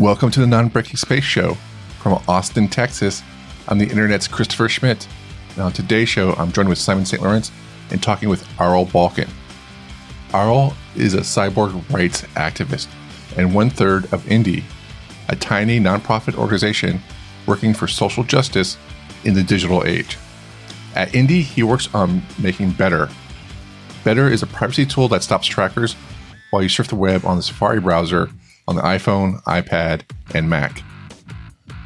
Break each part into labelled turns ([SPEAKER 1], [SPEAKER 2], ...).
[SPEAKER 1] Welcome to the Non Breaking Space Show from Austin, Texas. I'm the internet's Christopher Schmidt. And on today's show, I'm joined with Simon St. Laurent and talking with Aral Balkan. Aral is a cyborg rights activist and one third of Indie, a tiny nonprofit organization working for social justice in the digital age. At Indie, he works on making Better. Better is a privacy tool that stops trackers while you surf the web on the Safari browser on the iPhone, iPad, and Mac.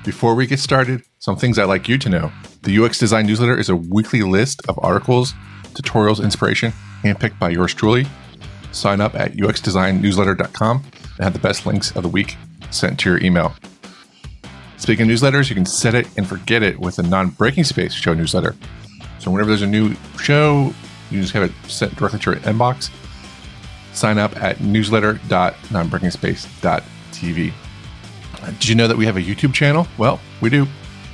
[SPEAKER 1] Before we get started, some things I'd like you to know. The UX Design Newsletter is a weekly list of articles, tutorials, inspiration, handpicked by yours truly. Sign up at uxdesignnewsletter.com and have the best links of the week sent to your email. Speaking of newsletters, you can set it and forget it with a non breaking space show newsletter. So, whenever there's a new show, you just have it sent directly to your inbox. Sign up at newsletter.nonbreakingspace.tv. Did you know that we have a YouTube channel? Well, we do.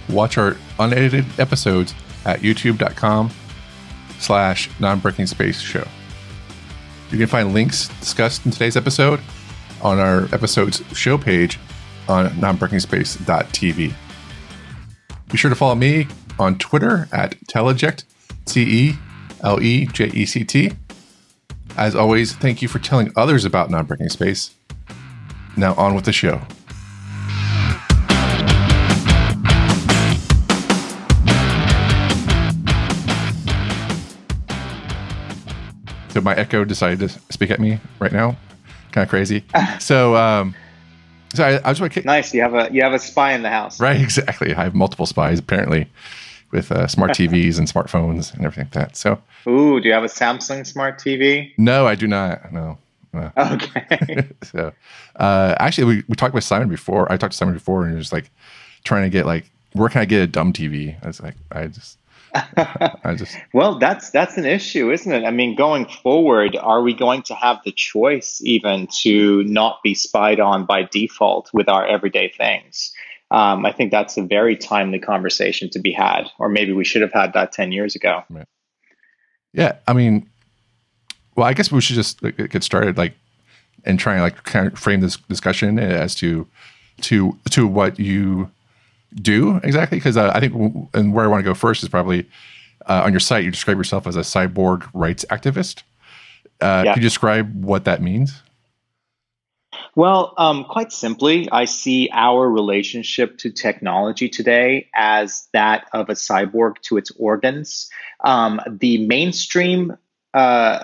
[SPEAKER 1] Watch our unedited episodes at youtube.com slash nonbreakingspace show. You can find links discussed in today's episode on our episode's show page on nonbreakingspace.tv. Be sure to follow me on Twitter at Teleject, T E L E J E C T. As always, thank you for telling others about Nonbreaking Space. Now on with the show. So my Echo decided to speak at me right now. Kind of crazy. so, um, so I, I just want to
[SPEAKER 2] nice. You have a you have a spy in the house,
[SPEAKER 1] right? Exactly. I have multiple spies apparently, with uh, smart TVs and smartphones and everything like that. So,
[SPEAKER 2] ooh, do you have a Samsung smart TV?
[SPEAKER 1] No, I do not. No.
[SPEAKER 2] no. Okay.
[SPEAKER 1] so, uh, actually, we, we talked with Simon before. I talked to Simon before, and he was like trying to get like, where can I get a dumb TV? I was like, I just
[SPEAKER 2] I just well, that's that's an issue, isn't it? I mean, going forward, are we going to have the choice even to not be spied on by default with our everyday things? Um, I think that's a very timely conversation to be had, or maybe we should have had that ten years ago. Right.
[SPEAKER 1] Yeah, I mean, well, I guess we should just get started, like, and try and like kind of frame this discussion as to to to what you do exactly? Because uh, I think, w- and where I want to go first is probably uh, on your site. You describe yourself as a cyborg rights activist. Uh, yeah. Can you describe what that means?
[SPEAKER 2] Well, um, quite simply, I see our relationship to technology today as that of a cyborg to its organs. Um, the mainstream uh,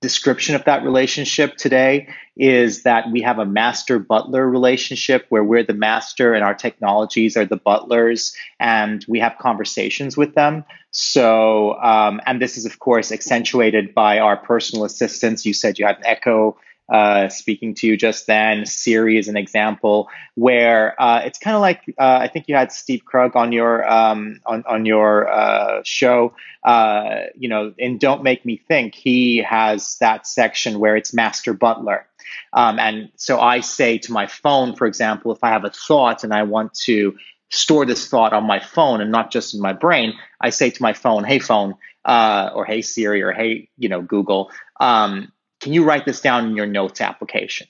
[SPEAKER 2] description of that relationship today is that we have a master butler relationship where we're the master and our technologies are the butlers and we have conversations with them so um, and this is of course accentuated by our personal assistants you said you had an echo uh, speaking to you just then. Siri is an example where uh, it's kind of like uh, I think you had Steve Krug on your um, on on your uh, show. Uh, you know, in Don't Make Me Think, he has that section where it's Master Butler. Um, and so I say to my phone, for example, if I have a thought and I want to store this thought on my phone and not just in my brain, I say to my phone, "Hey phone," or "Hey Siri," or "Hey, you know, Google." Um, can you write this down in your notes application?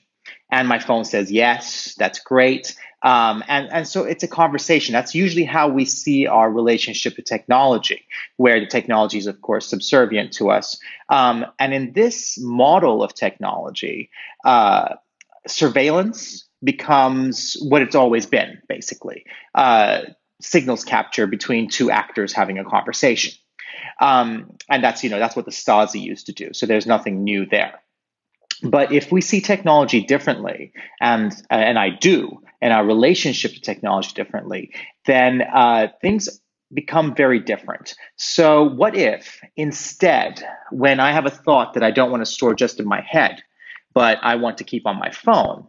[SPEAKER 2] And my phone says, yes, that's great. Um, and, and so it's a conversation. That's usually how we see our relationship to technology, where the technology is, of course, subservient to us. Um, and in this model of technology, uh, surveillance becomes what it's always been, basically uh, signals capture between two actors having a conversation. Um, and that's, you know, that's what the Stasi used to do. So there's nothing new there. But if we see technology differently, and uh, and I do, and our relationship to technology differently, then uh, things become very different. So, what if instead, when I have a thought that I don't want to store just in my head, but I want to keep on my phone,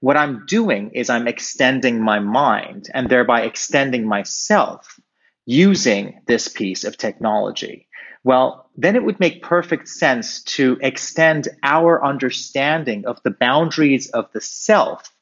[SPEAKER 2] what I'm doing is I'm extending my mind and thereby extending myself using this piece of technology. Well, then it would make perfect sense to extend our understanding of the boundaries of the self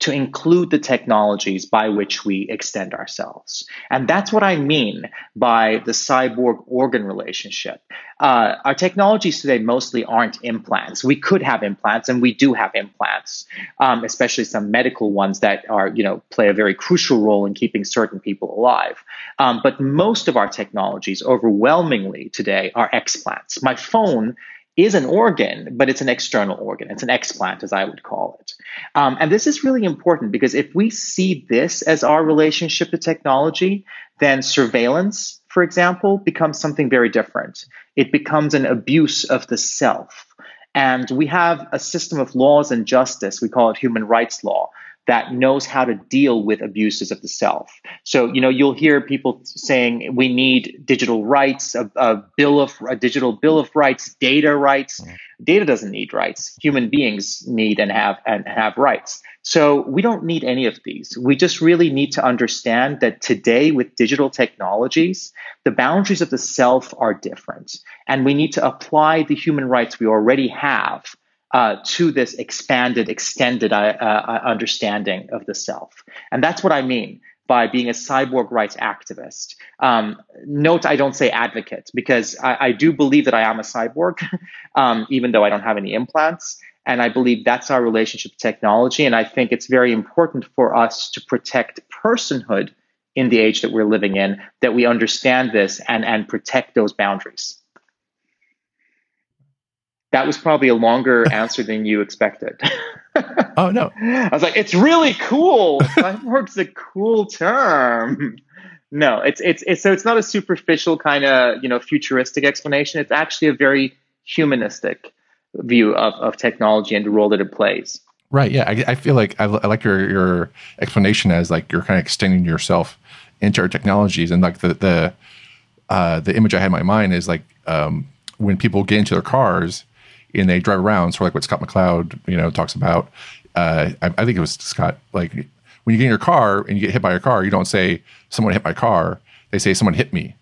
[SPEAKER 2] to include the technologies by which we extend ourselves. And that's what I mean by the cyborg organ relationship. Uh, our technologies today mostly aren't implants. We could have implants, and we do have implants, um, especially some medical ones that are, you know, play a very crucial role in keeping certain people alive. Um, but most of our technologies, overwhelmingly today, are explants. My phone is an organ, but it's an external organ. It's an explant, as I would call it. Um, and this is really important because if we see this as our relationship to technology, then surveillance, for example, becomes something very different. It becomes an abuse of the self. And we have a system of laws and justice, we call it human rights law, that knows how to deal with abuses of the self. So, you know, you'll hear people saying we need digital rights, a, a bill of a digital bill of rights, data rights. Mm. Data doesn't need rights. Human beings need and have and have rights. So we don't need any of these. We just really need to understand that today with digital technologies, the boundaries of the self are different. And we need to apply the human rights we already have uh, to this expanded, extended uh, uh, understanding of the self. And that's what I mean by being a cyborg rights activist. Um, note I don't say advocate because I, I, do believe that I am a cyborg, um, even though I don't have any implants. And I believe that's our relationship to technology. And I think it's very important for us to protect personhood in the age that we're living in, that we understand this and, and protect those boundaries that was probably a longer answer than you expected.
[SPEAKER 1] oh no.
[SPEAKER 2] I was like, it's really cool. Cyborg's a cool term. No, it's it's it's so it's not a superficial kind of you know futuristic explanation. It's actually a very humanistic view of, of technology and the role that it plays.
[SPEAKER 1] Right. Yeah. I, I feel like I, I like your your explanation as like you're kind of extending yourself into our technologies and like the the uh, the image I had in my mind is like um, when people get into their cars and they drive around. sort of like what Scott McCloud, you know, talks about. Uh, I, I, think it was Scott. Like when you get in your car and you get hit by your car, you don't say someone hit my car. They say someone hit me.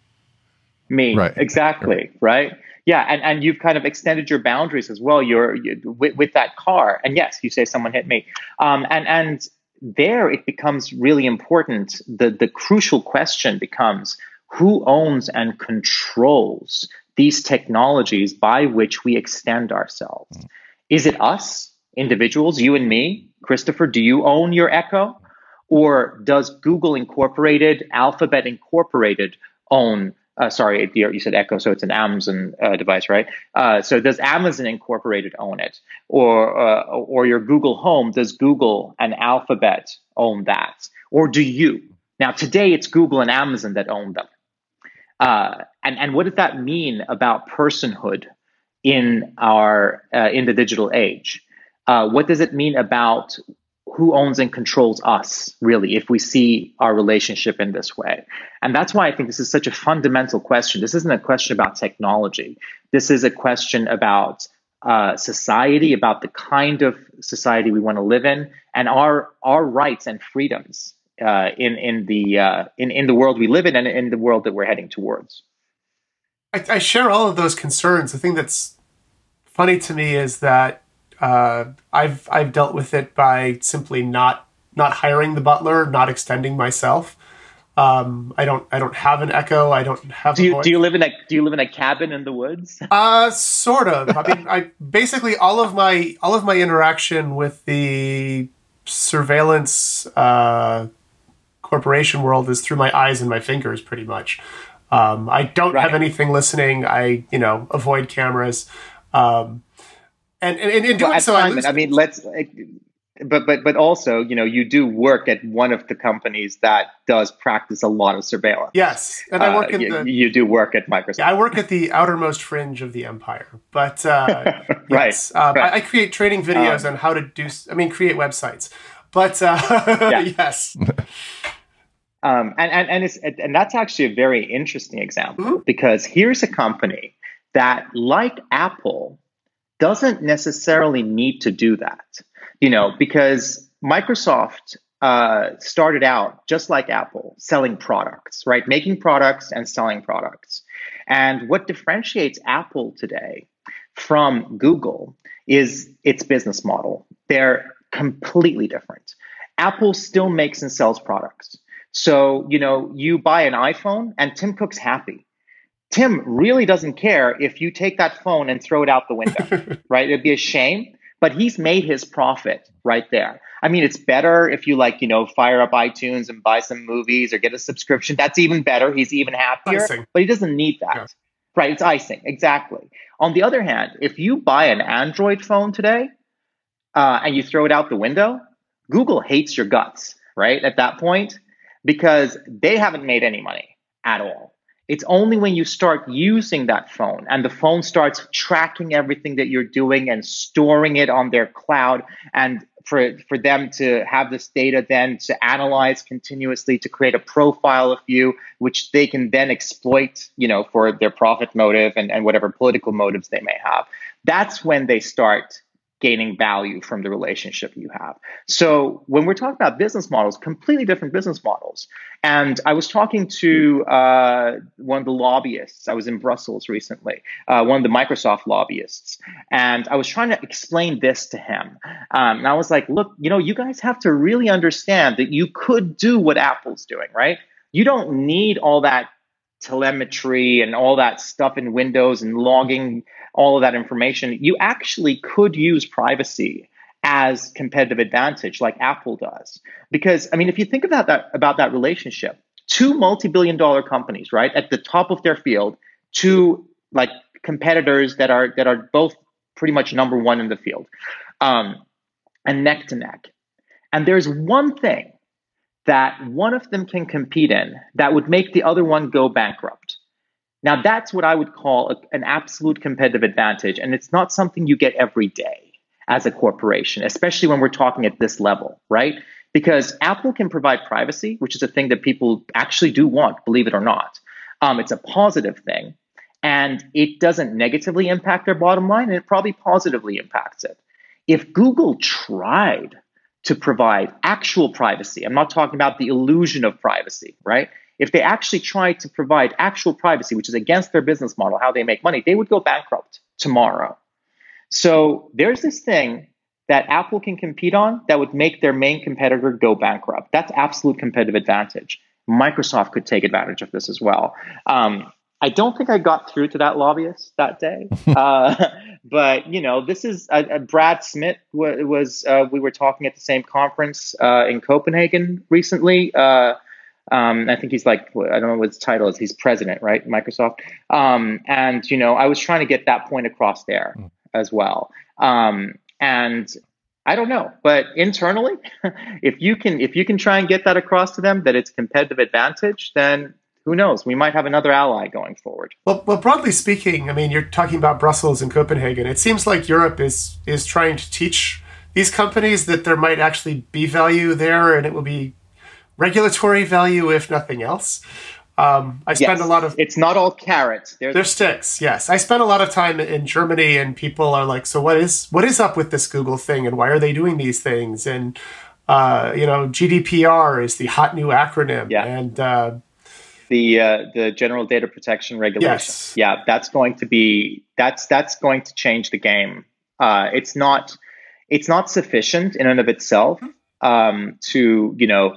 [SPEAKER 2] Me. Right. Exactly. Right. Yeah, and, and you've kind of extended your boundaries as well. You're you, with, with that car, and yes, you say someone hit me, um, and and there it becomes really important. The the crucial question becomes who owns and controls these technologies by which we extend ourselves. Mm. Is it us, individuals, you and me? Christopher, do you own your Echo? Or does Google Incorporated, Alphabet Incorporated own? Uh, sorry, you said Echo, so it's an Amazon uh, device, right? Uh, so does Amazon Incorporated own it, or uh, or your Google Home? Does Google and Alphabet own that, or do you? Now today, it's Google and Amazon that own them. Uh, and and what does that mean about personhood in our uh, in the digital age? Uh, what does it mean about who owns and controls us really if we see our relationship in this way? And that's why i think this is such a fundamental question. This isn't a question about technology. This is a question about uh, society about the kind of society we want to live in and our our rights and freedoms uh, in in the uh, in in the world we live in and in the world that we're heading towards.
[SPEAKER 3] I, I share all of those concerns. The thing that's funny to me is that uh, I've I've dealt with it by simply not not hiring the butler, not extending myself. Um, I don't I don't have an echo. I don't have.
[SPEAKER 2] Do you do you live in a do you live in a cabin in the woods?
[SPEAKER 3] Uh, sort of. I mean, I basically all of my all of my interaction with the surveillance uh, corporation world is through my eyes and my fingers, pretty much. Um, I don't right. have anything listening. I, you know, avoid cameras. Um, and, and, and in doing well, so,
[SPEAKER 2] I, I, mean, let's, but, but, but also, you know, you do work at one of the companies that does practice a lot of surveillance.
[SPEAKER 3] Yes. And I work uh,
[SPEAKER 2] in
[SPEAKER 3] you,
[SPEAKER 2] the, you do work at Microsoft.
[SPEAKER 3] Yeah, I work at the outermost fringe of the empire, but, uh,
[SPEAKER 2] right. Yes,
[SPEAKER 3] um,
[SPEAKER 2] right.
[SPEAKER 3] I, I, create training videos um, on how to do, I mean, create websites, but, uh, yeah. yes.
[SPEAKER 2] Um, and and and, it's, and that's actually a very interesting example mm-hmm. because here's a company that, like Apple, doesn't necessarily need to do that. You know, because Microsoft uh, started out just like Apple, selling products, right? Making products and selling products. And what differentiates Apple today from Google is its business model. They're completely different. Apple still makes and sells products. So, you know, you buy an iPhone and Tim Cook's happy. Tim really doesn't care if you take that phone and throw it out the window, right? It'd be a shame, but he's made his profit right there. I mean, it's better if you like, you know, fire up iTunes and buy some movies or get a subscription. That's even better. He's even happier, icing. but he doesn't need that. Yeah. Right? It's icing. Exactly. On the other hand, if you buy an Android phone today uh, and you throw it out the window, Google hates your guts, right? At that point, because they haven't made any money at all. It's only when you start using that phone and the phone starts tracking everything that you're doing and storing it on their cloud and for, for them to have this data then to analyze continuously to create a profile of you which they can then exploit you know for their profit motive and, and whatever political motives they may have that's when they start gaining value from the relationship you have. So when we're talking about business models, completely different business models. And I was talking to uh, one of the lobbyists. I was in Brussels recently, uh, one of the Microsoft lobbyists, and I was trying to explain this to him. Um, and I was like, "Look, you know, you guys have to really understand that you could do what Apple's doing, right? You don't need all that." Telemetry and all that stuff in Windows and logging all of that information, you actually could use privacy as competitive advantage like Apple does. Because I mean, if you think about that about that relationship, two multi-billion dollar companies, right, at the top of their field, two like competitors that are that are both pretty much number one in the field, um, and neck to neck. And there's one thing that one of them can compete in that would make the other one go bankrupt. Now, that's what I would call a, an absolute competitive advantage. And it's not something you get every day as a corporation, especially when we're talking at this level, right? Because Apple can provide privacy, which is a thing that people actually do want, believe it or not. Um, it's a positive thing. And it doesn't negatively impact their bottom line, and it probably positively impacts it. If Google tried to provide actual privacy, I'm not talking about the illusion of privacy, right? If they actually tried to provide actual privacy, which is against their business model, how they make money, they would go bankrupt tomorrow. So there's this thing that Apple can compete on that would make their main competitor go bankrupt. That's absolute competitive advantage. Microsoft could take advantage of this as well. Um, I don't think I got through to that lobbyist that day, uh, but you know, this is uh, uh, Brad Smith w- was. Uh, we were talking at the same conference uh, in Copenhagen recently. Uh, um, I think he's like, I don't know what his title is. He's president, right? Microsoft. Um, and, you know, I was trying to get that point across there mm. as well. Um, and I don't know, but internally, if you can, if you can try and get that across to them that it's competitive advantage, then who knows? We might have another ally going forward.
[SPEAKER 3] Well, well, broadly speaking, I mean, you're talking about Brussels and Copenhagen. It seems like Europe is is trying to teach these companies that there might actually be value there, and it will be regulatory value, if nothing else. Um, I spend
[SPEAKER 2] yes.
[SPEAKER 3] a lot of.
[SPEAKER 2] It's not all carrots.
[SPEAKER 3] There's They're sticks. Yes, I spend a lot of time in Germany, and people are like, "So what is what is up with this Google thing, and why are they doing these things?" And uh, you know, GDPR is the hot new acronym,
[SPEAKER 2] yeah.
[SPEAKER 3] and uh,
[SPEAKER 2] the uh, the General Data Protection Regulation.
[SPEAKER 3] Yes.
[SPEAKER 2] Yeah, that's going to be that's that's going to change the game. Uh, it's not it's not sufficient in and of itself um, to you know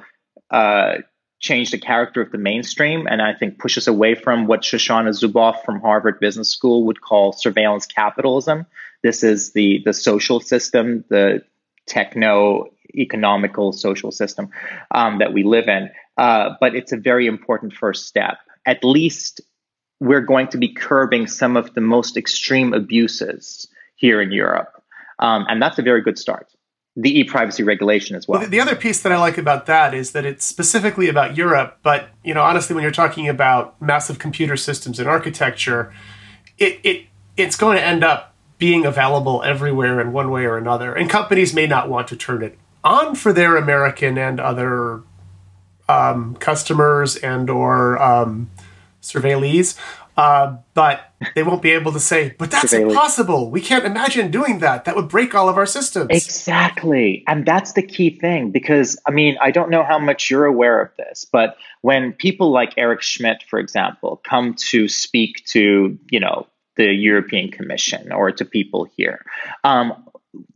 [SPEAKER 2] uh, change the character of the mainstream, and I think push us away from what Shoshana Zuboff from Harvard Business School would call surveillance capitalism. This is the the social system, the techno economical social system um, that we live in. Uh, but it's a very important first step. At least we're going to be curbing some of the most extreme abuses here in Europe. Um, and that's a very good start the e-privacy regulation as well.
[SPEAKER 3] The other piece that I like about that is that it's specifically about Europe, but you know, honestly, when you're talking about massive computer systems and architecture, it it it's going to end up being available everywhere in one way or another, and companies may not want to turn it on for their American and other um, customers and or um, surveillees. Uh, but they won't be able to say, but that's impossible. We can't imagine doing that. That would break all of our systems.
[SPEAKER 2] Exactly. And that's the key thing because, I mean, I don't know how much you're aware of this, but when people like Eric Schmidt, for example, come to speak to, you know, the European Commission or to people here, um,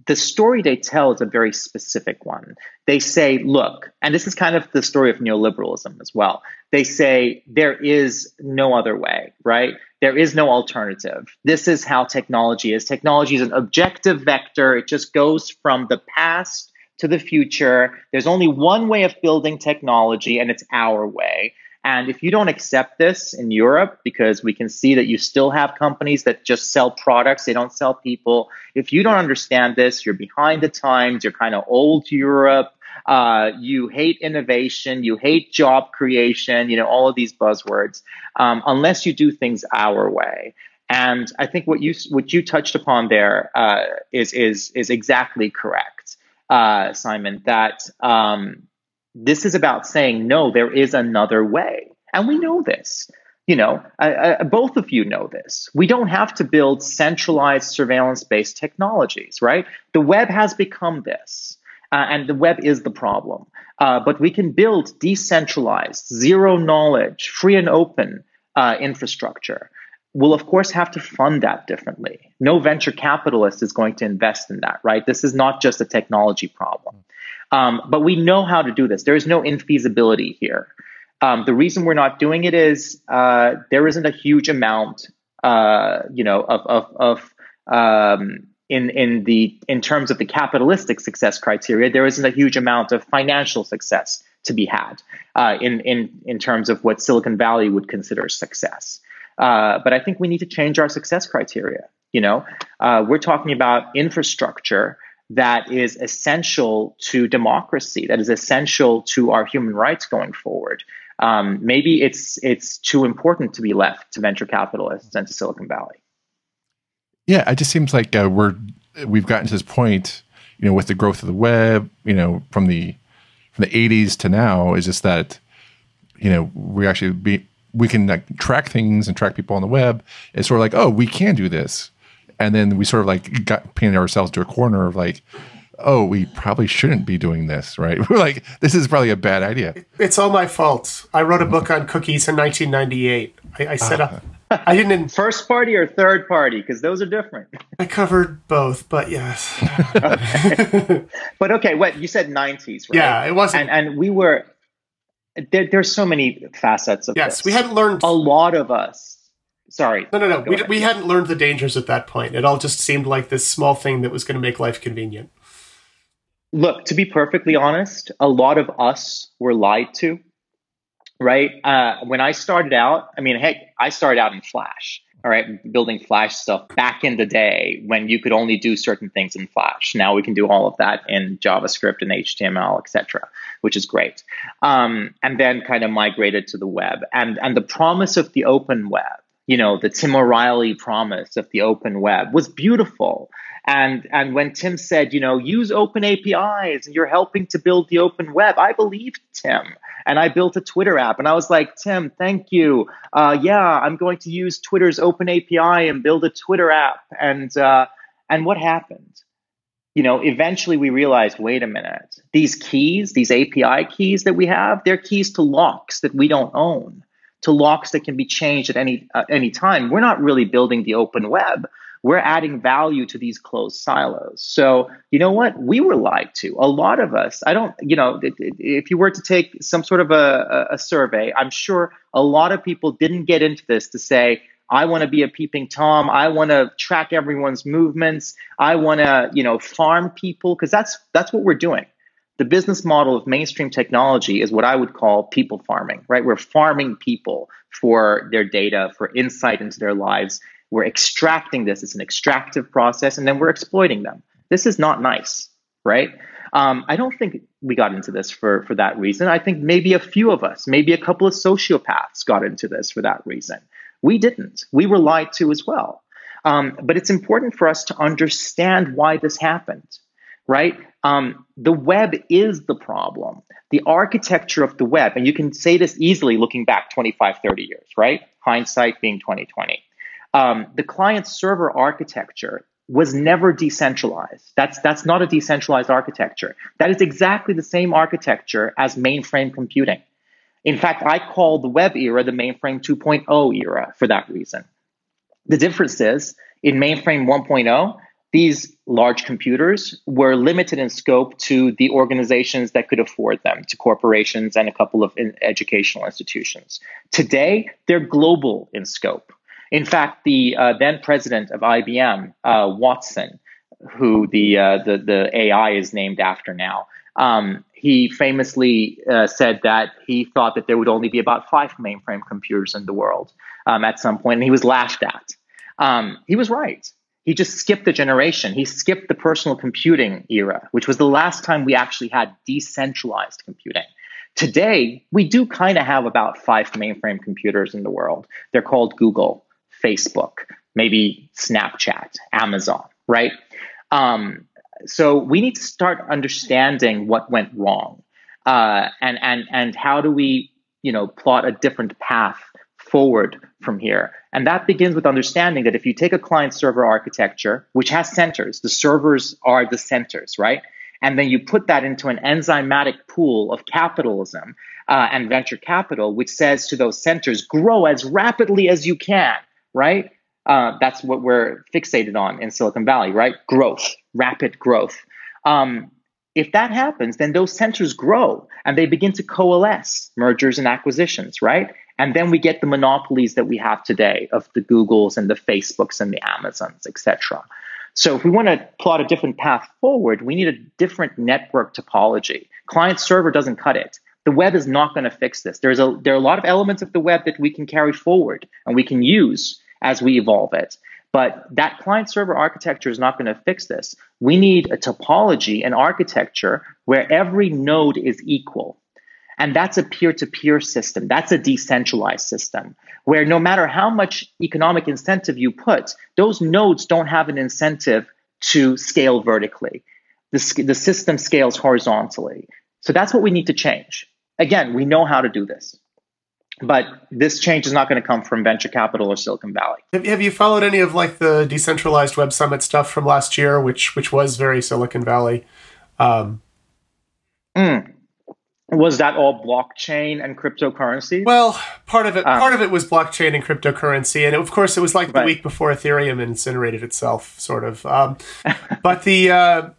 [SPEAKER 2] the story they tell is a very specific one. They say, look, and this is kind of the story of neoliberalism as well. They say there is no other way, right? There is no alternative. This is how technology is. Technology is an objective vector, it just goes from the past to the future. There's only one way of building technology, and it's our way. And if you don't accept this in Europe, because we can see that you still have companies that just sell products, they don't sell people. If you don't understand this, you're behind the times, you're kind of old Europe. Uh, you hate innovation, you hate job creation, you know, all of these buzzwords, um, unless you do things our way. And I think what you what you touched upon there uh, is is is exactly correct, uh, Simon. That um, this is about saying, no, there is another way. And we know this. You know, uh, both of you know this. We don't have to build centralized surveillance based technologies, right? The web has become this. Uh, and the web is the problem. Uh, but we can build decentralized, zero knowledge, free and open uh, infrastructure. We'll, of course, have to fund that differently. No venture capitalist is going to invest in that, right? This is not just a technology problem. Um, but we know how to do this. There is no infeasibility here. Um, the reason we're not doing it is uh, there isn't a huge amount, uh, you know, of of, of um, in in the in terms of the capitalistic success criteria, there isn't a huge amount of financial success to be had uh, in in in terms of what Silicon Valley would consider success. Uh, but I think we need to change our success criteria. You know, uh, we're talking about infrastructure that is essential to democracy, that is essential to our human rights going forward. Um, maybe it's it's too important to be left to venture capitalists and to Silicon Valley.
[SPEAKER 1] Yeah, it just seems like uh, we're we've gotten to this point, you know, with the growth of the web, you know, from the from the '80s to now, is just that, you know, we actually be we can like, track things and track people on the web. It's sort of like, oh, we can do this and then we sort of like got painted ourselves to a corner of like oh we probably shouldn't be doing this right we're like this is probably a bad idea
[SPEAKER 3] it's all my fault i wrote a book on cookies in 1998 i, I set up I didn't in,
[SPEAKER 2] first party or third party because those are different.
[SPEAKER 3] I covered both, but yes.
[SPEAKER 2] okay. But okay, what you said nineties, right?
[SPEAKER 3] Yeah, it wasn't.
[SPEAKER 2] And, and we were there, there's so many facets of
[SPEAKER 3] yes.
[SPEAKER 2] This.
[SPEAKER 3] We hadn't learned
[SPEAKER 2] a lot of us Sorry.
[SPEAKER 3] No, no, no. We, we hadn't learned the dangers at that point. It all just seemed like this small thing that was going to make life convenient.
[SPEAKER 2] Look, to be perfectly honest, a lot of us were lied to, right? Uh, when I started out, I mean, heck, I started out in Flash, all right, building Flash stuff back in the day when you could only do certain things in Flash. Now we can do all of that in JavaScript and HTML, etc., which is great. Um, and then kind of migrated to the web. And, and the promise of the open web you know, the Tim O'Reilly promise of the open web was beautiful. And and when Tim said, you know, use open APIs and you're helping to build the open web, I believed Tim. And I built a Twitter app. And I was like, Tim, thank you. Uh, yeah, I'm going to use Twitter's open API and build a Twitter app. And uh, and what happened? You know, eventually we realized, wait a minute, these keys, these API keys that we have, they're keys to locks that we don't own to locks that can be changed at any uh, any time. We're not really building the open web. We're adding value to these closed silos. So, you know what? We were lied to. A lot of us, I don't, you know, if you were to take some sort of a, a survey, I'm sure a lot of people didn't get into this to say, I want to be a peeping Tom. I want to track everyone's movements. I want to, you know, farm people because that's that's what we're doing the business model of mainstream technology is what I would call people farming, right? We're farming people for their data, for insight into their lives. We're extracting this. It's an extractive process, and then we're exploiting them. This is not nice, right? Um, I don't think we got into this for, for that reason. I think maybe a few of us, maybe a couple of sociopaths got into this for that reason. We didn't. We were lied to as well. Um, but it's important for us to understand why this happened right? Um, the web is the problem. The architecture of the web, and you can say this easily looking back 25, 30 years, right? Hindsight being 2020. Um, the client server architecture was never decentralized. That's that's not a decentralized architecture. That is exactly the same architecture as mainframe computing. In fact, I call the web era the mainframe 2.0 era for that reason. The difference is in mainframe 1.0, these large computers were limited in scope to the organizations that could afford them, to corporations and a couple of educational institutions. Today, they're global in scope. In fact, the uh, then president of IBM, uh, Watson, who the, uh, the, the AI is named after now, um, he famously uh, said that he thought that there would only be about five mainframe computers in the world um, at some point, and he was laughed at. Um, he was right. He just skipped a generation. He skipped the personal computing era, which was the last time we actually had decentralized computing. Today, we do kind of have about five mainframe computers in the world. They're called Google, Facebook, maybe Snapchat, Amazon, right? Um, so we need to start understanding what went wrong, uh, and and and how do we, you know, plot a different path forward from here. And that begins with understanding that if you take a client server architecture, which has centers, the servers are the centers, right? And then you put that into an enzymatic pool of capitalism uh, and venture capital, which says to those centers, grow as rapidly as you can, right? Uh, that's what we're fixated on in Silicon Valley, right? Growth, rapid growth. Um, if that happens, then those centers grow and they begin to coalesce, mergers and acquisitions, right? And then we get the monopolies that we have today of the Googles and the Facebooks and the Amazons, etc. So if we want to plot a different path forward, we need a different network topology. Client server doesn't cut it. The web is not going to fix this. There's a there are a lot of elements of the web that we can carry forward and we can use as we evolve it. But that client server architecture is not going to fix this. We need a topology, an architecture where every node is equal. And that's a peer to peer system. That's a decentralized system where no matter how much economic incentive you put, those nodes don't have an incentive to scale vertically. The, the system scales horizontally. So that's what we need to change. Again, we know how to do this but this change is not going to come from venture capital or Silicon Valley.
[SPEAKER 3] Have you followed any of like the decentralized web summit stuff from last year, which which was very Silicon Valley? Um,
[SPEAKER 2] mm. Was that all blockchain and cryptocurrency?
[SPEAKER 3] Well, part of it um, part of it was blockchain and cryptocurrency, and of course it was like the week before Ethereum incinerated itself, sort of. Um, but the uh,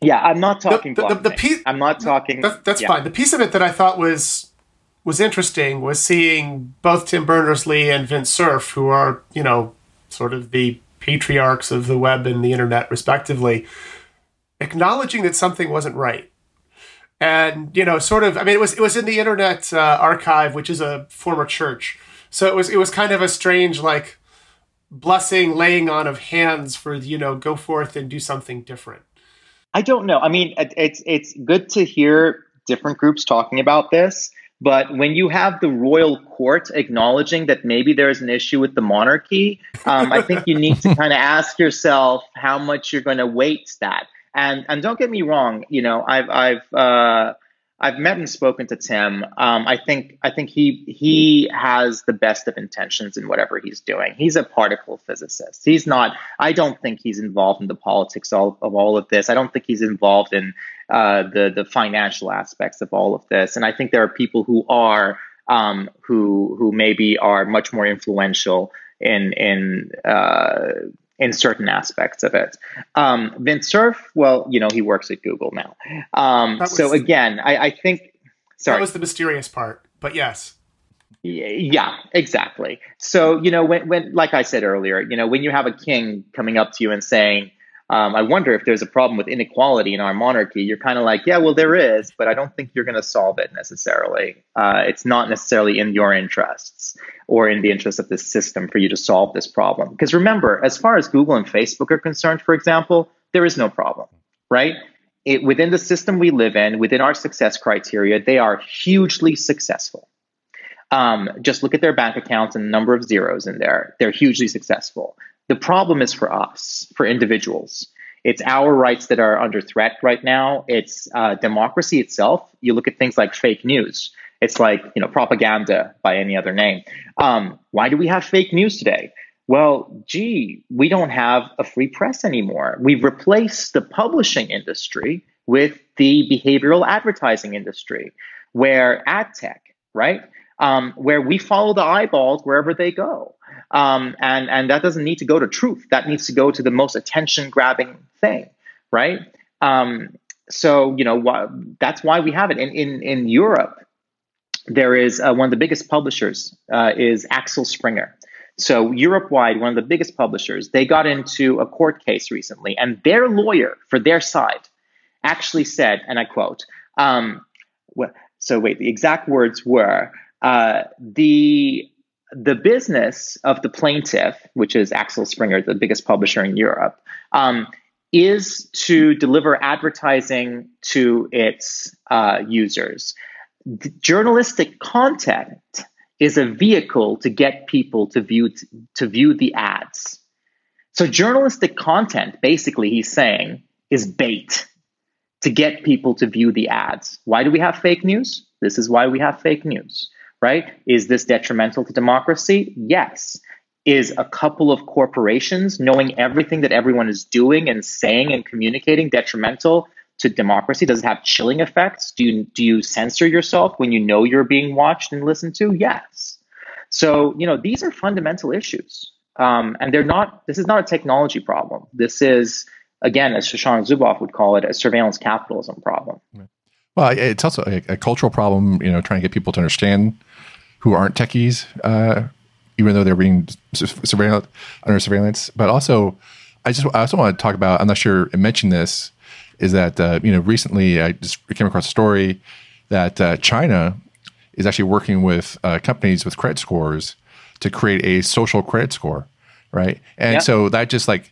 [SPEAKER 2] yeah, I'm not talking the, the, the, the piece. I'm not talking.
[SPEAKER 3] That, that's yeah. fine. The piece of it that I thought was was interesting was seeing both Tim Berners Lee and Vint Cerf, who are, you know, sort of the patriarchs of the web and the internet, respectively, acknowledging that something wasn't right. And, you know, sort of, I mean, it was, it was in the Internet uh, Archive, which is a former church. So it was, it was kind of a strange, like, blessing, laying on of hands for, you know, go forth and do something different.
[SPEAKER 2] I don't know. I mean, it's, it's good to hear different groups talking about this but when you have the royal court acknowledging that maybe there's an issue with the monarchy, um, I think you need to kind of ask yourself how much you're going to weight that. And and don't get me wrong, you know, I've I've uh, I've met and spoken to Tim. Um, I think I think he he has the best of intentions in whatever he's doing. He's a particle physicist. He's not. I don't think he's involved in the politics of, of all of this. I don't think he's involved in uh, the the financial aspects of all of this. And I think there are people who are um, who who maybe are much more influential in in uh, in certain aspects of it. Um, Vint Cerf, well, you know, he works at Google now. Um, was, so again, I, I think. Sorry,
[SPEAKER 3] that was the mysterious part, but yes.
[SPEAKER 2] Yeah, exactly. So you know, when, when like I said earlier, you know, when you have a king coming up to you and saying, um, I wonder if there's a problem with inequality in our monarchy. You're kind of like, yeah, well, there is, but I don't think you're going to solve it necessarily. Uh, it's not necessarily in your interests or in the interest of this system for you to solve this problem. Because remember, as far as Google and Facebook are concerned, for example, there is no problem, right? It, within the system we live in, within our success criteria, they are hugely successful. Um, just look at their bank accounts and the number of zeros in there. They're hugely successful. The problem is for us, for individuals. It's our rights that are under threat right now. It's uh, democracy itself. You look at things like fake news. It's like you know propaganda by any other name. Um, why do we have fake news today? Well, gee, we don't have a free press anymore. We've replaced the publishing industry with the behavioral advertising industry, where ad tech, right? Um, where we follow the eyeballs wherever they go. Um, and and that doesn't need to go to truth. That needs to go to the most attention grabbing thing, right? Um, so you know wh- that's why we have it in in in Europe. There is uh, one of the biggest publishers uh, is Axel Springer. So Europe wide, one of the biggest publishers, they got into a court case recently, and their lawyer for their side actually said, and I quote, um, so wait, the exact words were uh, the the business of the plaintiff, which is Axel Springer, the biggest publisher in Europe, um, is to deliver advertising to its uh, users. The journalistic content is a vehicle to get people to view to view the ads. So journalistic content, basically, he's saying, is bait to get people to view the ads. Why do we have fake news? This is why we have fake news, right? Is this detrimental to democracy? Yes. Is a couple of corporations knowing everything that everyone is doing and saying and communicating detrimental to democracy? Does it have chilling effects? Do you do you censor yourself when you know you're being watched and listened to? Yes. So you know these are fundamental issues, um, and they're not. This is not a technology problem. This is again, as Shoshana Zuboff would call it, a surveillance capitalism problem.
[SPEAKER 1] Well, it's also a, a, cultural problem. You know, trying to get people to understand who aren't techies, uh, even though they're being surveilled under surveillance. But also, I just I also want to talk about. I'm not sure I mentioned this. Is that uh, you know recently I just came across a story that uh, China is actually working with uh, companies with credit scores to create a social credit score, right? And yeah. so that just like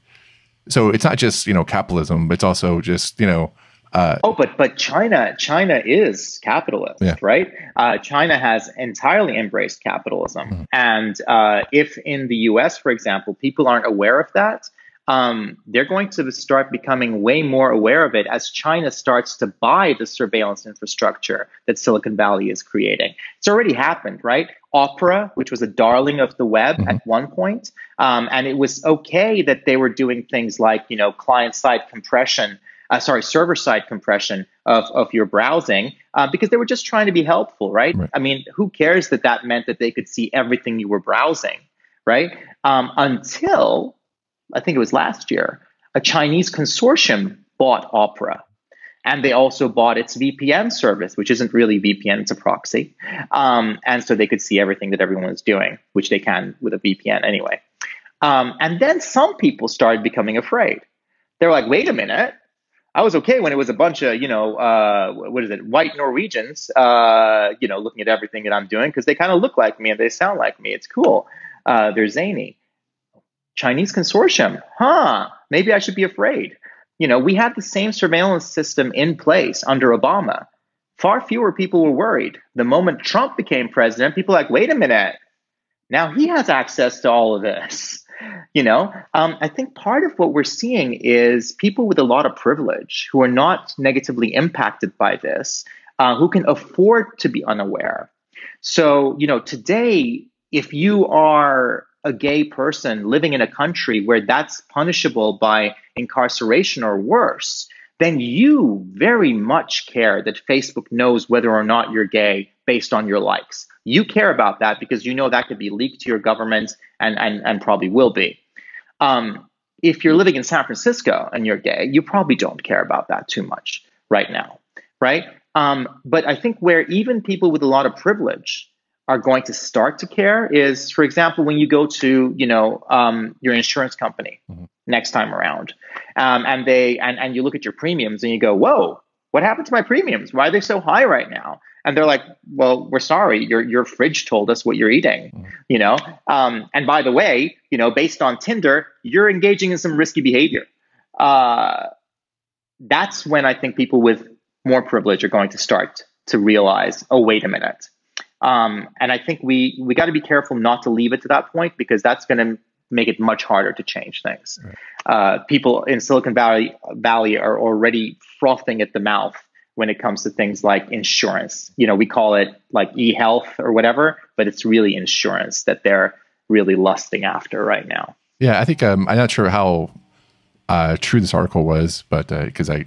[SPEAKER 1] so it's not just you know capitalism, but it's also just you know.
[SPEAKER 2] Uh, oh, but but China China is capitalist, yeah. right? Uh, China has entirely embraced capitalism, mm-hmm. and uh, if in the U.S., for example, people aren't aware of that, um, they're going to start becoming way more aware of it as China starts to buy the surveillance infrastructure that Silicon Valley is creating. It's already happened, right? Opera, which was a darling of the web mm-hmm. at one point, um, and it was okay that they were doing things like, you know, client-side compression. Uh, sorry, server side compression of, of your browsing uh, because they were just trying to be helpful, right? right? I mean, who cares that that meant that they could see everything you were browsing, right? Um, until I think it was last year, a Chinese consortium bought Opera. And they also bought its VPN service, which isn't really VPN, it's a proxy. Um, and so they could see everything that everyone is doing, which they can with a VPN anyway. Um, and then some people started becoming afraid. They're like, wait a minute. I was okay when it was a bunch of, you know, uh, what is it, white Norwegians, uh, you know, looking at everything that I'm doing because they kind of look like me and they sound like me. It's cool. Uh, they're zany. Chinese consortium. Huh, maybe I should be afraid. You know, we had the same surveillance system in place under Obama. Far fewer people were worried. The moment Trump became president, people like, wait a minute, now he has access to all of this. You know, um, I think part of what we're seeing is people with a lot of privilege who are not negatively impacted by this, uh, who can afford to be unaware. So, you know, today, if you are a gay person living in a country where that's punishable by incarceration or worse, then you very much care that Facebook knows whether or not you're gay based on your likes. You care about that because you know that could be leaked to your government and, and, and probably will be. Um, if you're living in San Francisco and you're gay, you probably don't care about that too much right now, right? Um, but I think where even people with a lot of privilege are going to start to care is, for example, when you go to you know um, your insurance company mm-hmm. next time around, um, and they and and you look at your premiums and you go, whoa, what happened to my premiums? Why are they so high right now? And they're like, well, we're sorry, your your fridge told us what you're eating, mm-hmm. you know. Um, and by the way, you know, based on Tinder, you're engaging in some risky behavior. Uh, that's when I think people with more privilege are going to start to realize, oh, wait a minute um, and I think we we got to be careful not to leave it to that point because that's going to make it much harder to change things. Right. Uh, people in Silicon Valley Valley are already frothing at the mouth when it comes to things like insurance. You know, we call it like e-health or whatever, but it's really insurance that they're really lusting after right now.
[SPEAKER 1] Yeah, I think um, I'm not sure how uh, true this article was, but because uh, I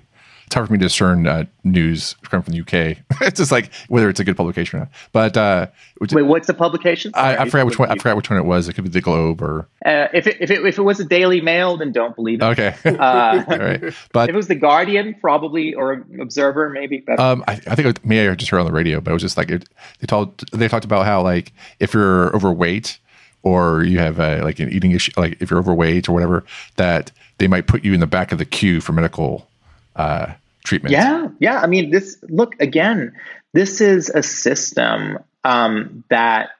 [SPEAKER 1] hard for me to discern uh, news coming from the UK. it's just like whether it's a good publication or not. But uh,
[SPEAKER 2] wait, what's the publication?
[SPEAKER 1] I, I, forgot which one. I forgot which one it was. It could be the Globe or
[SPEAKER 2] uh, if it, if it if it was a Daily Mail, then don't believe it.
[SPEAKER 1] Okay, uh, all right. But
[SPEAKER 2] if it was the Guardian, probably or Observer, maybe.
[SPEAKER 1] Um, I, I think it may I just heard on the radio, but it was just like it, they told they talked about how like if you're overweight or you have a, like an eating issue, like if you're overweight or whatever, that they might put you in the back of the queue for medical uh, treatment.
[SPEAKER 2] Yeah, yeah. I mean, this look again. This is a system um, that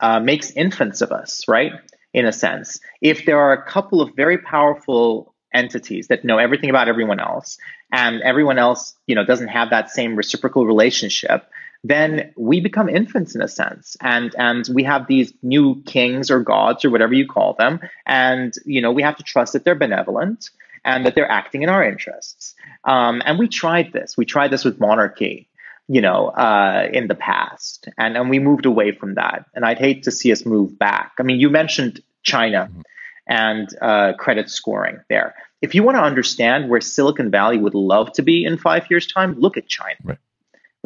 [SPEAKER 2] uh, makes infants of us, right? In a sense, if there are a couple of very powerful entities that know everything about everyone else, and everyone else, you know, doesn't have that same reciprocal relationship, then we become infants in a sense and and we have these new kings or gods or whatever you call them and you know we have to trust that they're benevolent and that they're acting in our interests um, and we tried this we tried this with monarchy you know uh, in the past and and we moved away from that and i'd hate to see us move back i mean you mentioned china mm-hmm. and uh, credit scoring there if you want to understand where silicon valley would love to be in five years time look at china right,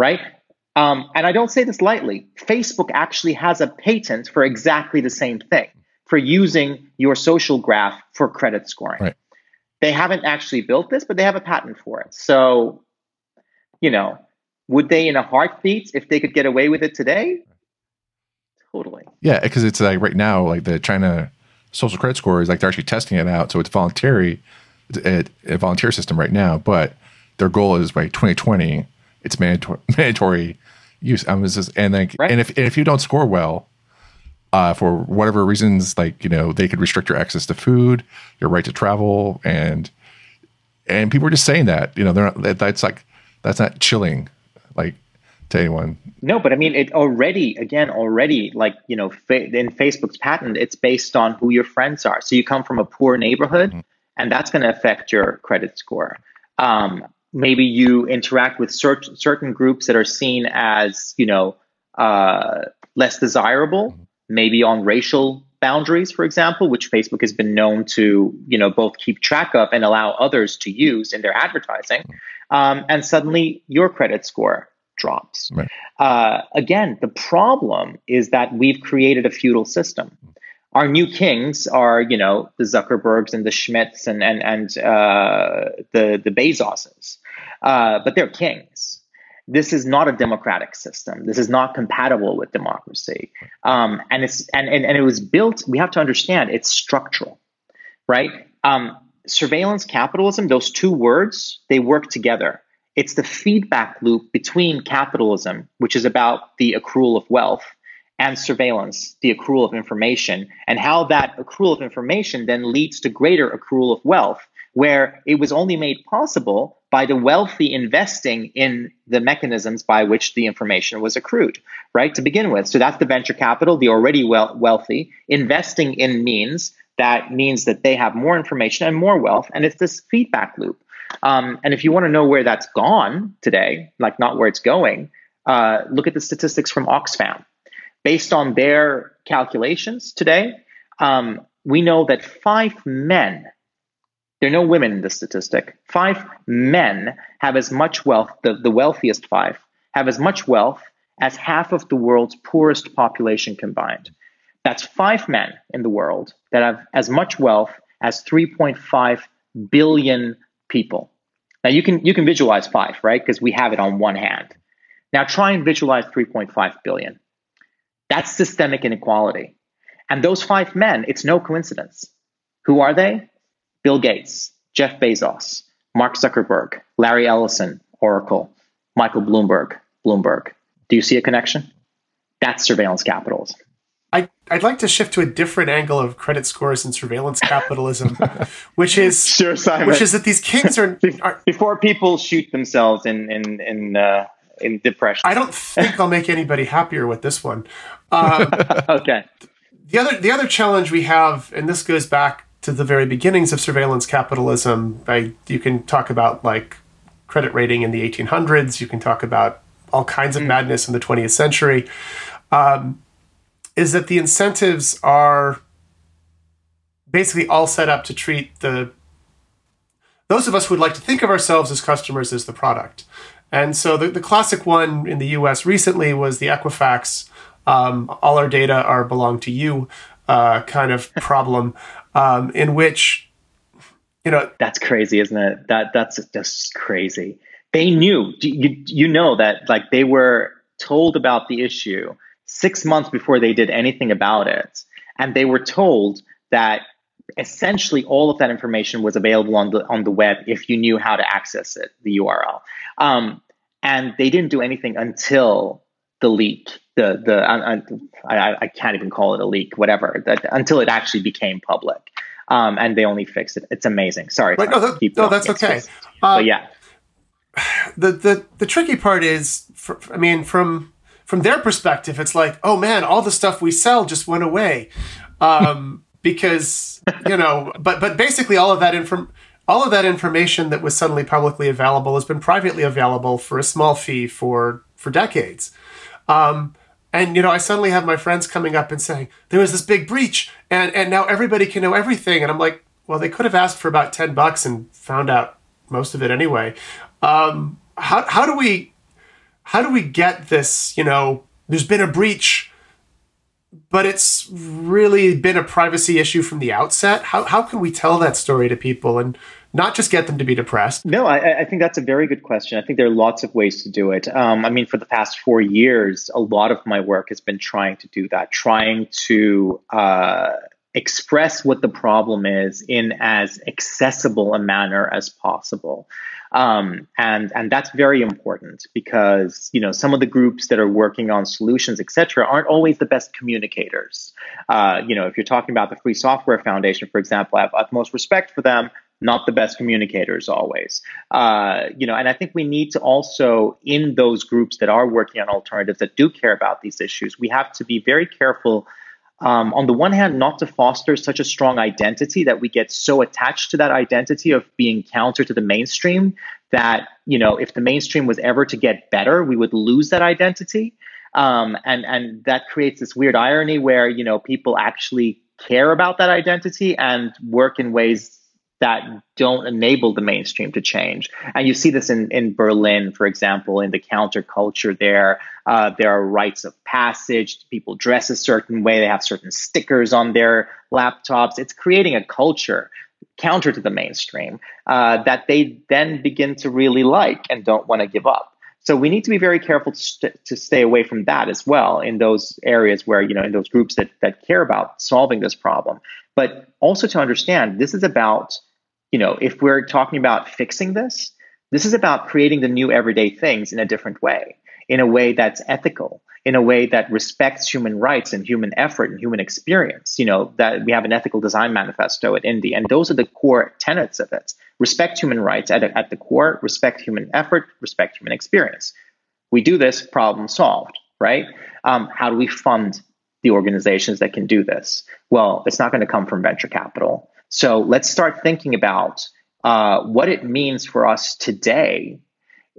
[SPEAKER 2] right? Um, and I don't say this lightly. Facebook actually has a patent for exactly the same thing for using your social graph for credit scoring. Right. They haven't actually built this, but they have a patent for it. So, you know, would they in a heartbeat if they could get away with it today? Totally.
[SPEAKER 1] Yeah, because it's like right now, like the China social credit score is like they're actually testing it out, so it's voluntary, it's a, a volunteer system right now. But their goal is by 2020 it's mandatory mandatory use. I was just and like right. and if and if you don't score well, uh, for whatever reasons, like you know, they could restrict your access to food, your right to travel, and and people are just saying that you know they're not that, that's like that's not chilling like to anyone.
[SPEAKER 2] No, but I mean it already again already like you know fa- in Facebook's patent it's based on who your friends are. So you come from a poor neighborhood, mm-hmm. and that's going to affect your credit score. Um, maybe you interact with cert- certain groups that are seen as you know uh, less desirable mm-hmm. Maybe on racial boundaries for example which facebook has been known to you know both keep track of and allow others to use in their advertising um, and suddenly your credit score drops right. uh, again the problem is that we've created a feudal system our new kings are, you know, the Zuckerbergs and the Schmidts and and and uh, the the Bezoses, uh, but they're kings. This is not a democratic system. This is not compatible with democracy, um, and it's and, and and it was built. We have to understand it's structural, right? Um, surveillance capitalism. Those two words they work together. It's the feedback loop between capitalism, which is about the accrual of wealth, and surveillance, the accrual of information, and how that accrual of information then leads to greater accrual of wealth, where it was only made possible by the wealthy investing in the mechanisms by which the information was accrued, right, to begin with. So that's the venture capital, the already wealthy, investing in means that means that they have more information and more wealth, and it's this feedback loop. Um, and if you want to know where that's gone today, like not where it's going, uh, look at the statistics from Oxfam based on their calculations today, um, we know that five men, there are no women in this statistic, five men have as much wealth, the, the wealthiest five, have as much wealth as half of the world's poorest population combined. That's five men in the world that have as much wealth as 3.5 billion people. Now you can you can visualize five, right? Because we have it on one hand. Now try and visualize 3.5 billion. That's systemic inequality. And those five men, it's no coincidence. Who are they? Bill Gates, Jeff Bezos, Mark Zuckerberg, Larry Ellison, Oracle, Michael Bloomberg, Bloomberg. Do you see a connection? That's surveillance capitalism.
[SPEAKER 3] I, I'd like to shift to a different angle of credit scores and surveillance capitalism, which is
[SPEAKER 2] sure,
[SPEAKER 3] which is that these kings are, are
[SPEAKER 2] before people shoot themselves in in in uh, in depression.
[SPEAKER 3] I don't think I'll make anybody happier with this one. Um,
[SPEAKER 2] okay.
[SPEAKER 3] The other the other challenge we have, and this goes back to the very beginnings of surveillance capitalism. I, you can talk about like credit rating in the 1800s. You can talk about all kinds of mm. madness in the 20th century. Um, is that the incentives are basically all set up to treat the those of us who would like to think of ourselves as customers as the product. And so the, the classic one in the US recently was the Equifax um, all our data are belong to you uh, kind of problem um, in which you know
[SPEAKER 2] that's crazy isn't it? That that's just crazy. They knew. You, you know that like they were told about the issue six months before they did anything about it. And they were told that essentially all of that information was available on the on the web if you knew how to access it the url um, and they didn't do anything until the leak the the I, I, I can't even call it a leak whatever that, until it actually became public. Um, and they only fixed it. It's amazing. Sorry
[SPEAKER 3] right, no, that, no that's okay. Uh,
[SPEAKER 2] but yeah.
[SPEAKER 3] the the the tricky part is for, i mean from from their perspective it's like oh man all the stuff we sell just went away. Um, because you know but but basically all of that inform all of that information that was suddenly publicly available has been privately available for a small fee for for decades um, and you know, I suddenly have my friends coming up and saying there was this big breach, and and now everybody can know everything. And I'm like, well, they could have asked for about ten bucks and found out most of it anyway. Um, how how do we how do we get this? You know, there's been a breach, but it's really been a privacy issue from the outset. How how can we tell that story to people and not just get them to be depressed?
[SPEAKER 2] No, I, I, think that's a very good question. I think there are lots of ways to do it. Um, I mean, for the past four years, a lot of my work has been trying to do that, trying to uh, express what the problem is in as accessible a manner as possible. Um, and and that's very important because you know some of the groups that are working on solutions, etc aren't always the best communicators. Uh, you know, if you're talking about the Free Software Foundation, for example, I have utmost respect for them not the best communicators always. Uh, you know, and I think we need to also, in those groups that are working on alternatives that do care about these issues, we have to be very careful. Um, on the one hand, not to foster such a strong identity that we get so attached to that identity of being counter to the mainstream that you know, if the mainstream was ever to get better, we would lose that identity. Um, and and that creates this weird irony where you know people actually care about that identity and work in ways that don't enable the mainstream to change. And you see this in, in Berlin, for example, in the counterculture there. Uh, there are rites of passage. People dress a certain way. They have certain stickers on their laptops. It's creating a culture counter to the mainstream uh, that they then begin to really like and don't want to give up. So we need to be very careful to, st- to stay away from that as well in those areas where, you know, in those groups that, that care about solving this problem. But also to understand this is about you know, if we're talking about fixing this, this is about creating the new everyday things in a different way, in a way that's ethical, in a way that respects human rights and human effort and human experience. You know, that we have an ethical design manifesto at Indie, and those are the core tenets of it. Respect human rights at, at the core, respect human effort, respect human experience. We do this, problem solved, right? Um, how do we fund the organizations that can do this? Well, it's not going to come from venture capital. So let's start thinking about uh, what it means for us today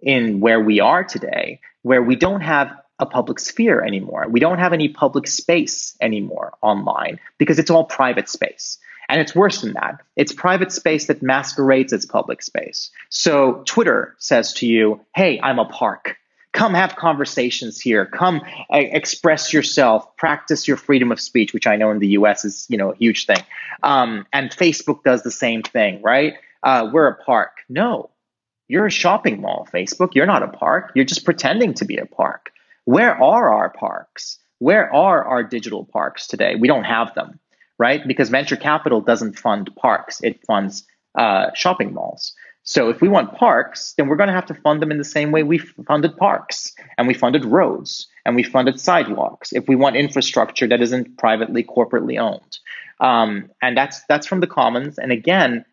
[SPEAKER 2] in where we are today, where we don't have a public sphere anymore. We don't have any public space anymore online because it's all private space. And it's worse than that. It's private space that masquerades as public space. So Twitter says to you, hey, I'm a park come have conversations here. Come uh, express yourself. Practice your freedom of speech which i know in the us is you know a huge thing. Um, and facebook does the same thing right? Uh, we're a park. No. You're a shopping mall facebook. You're not a park. You're just pretending to be a park. Where are our parks? Where are our digital parks today? We don't have them right? Because venture capital doesn't fund parks. It funds uh, shopping malls so if we want parks, then we're going to have to fund them in the same way we funded parks and we funded roads and we funded sidewalks. If we want infrastructure that isn't privately, corporately owned, um, and that's that's from the commons. And again,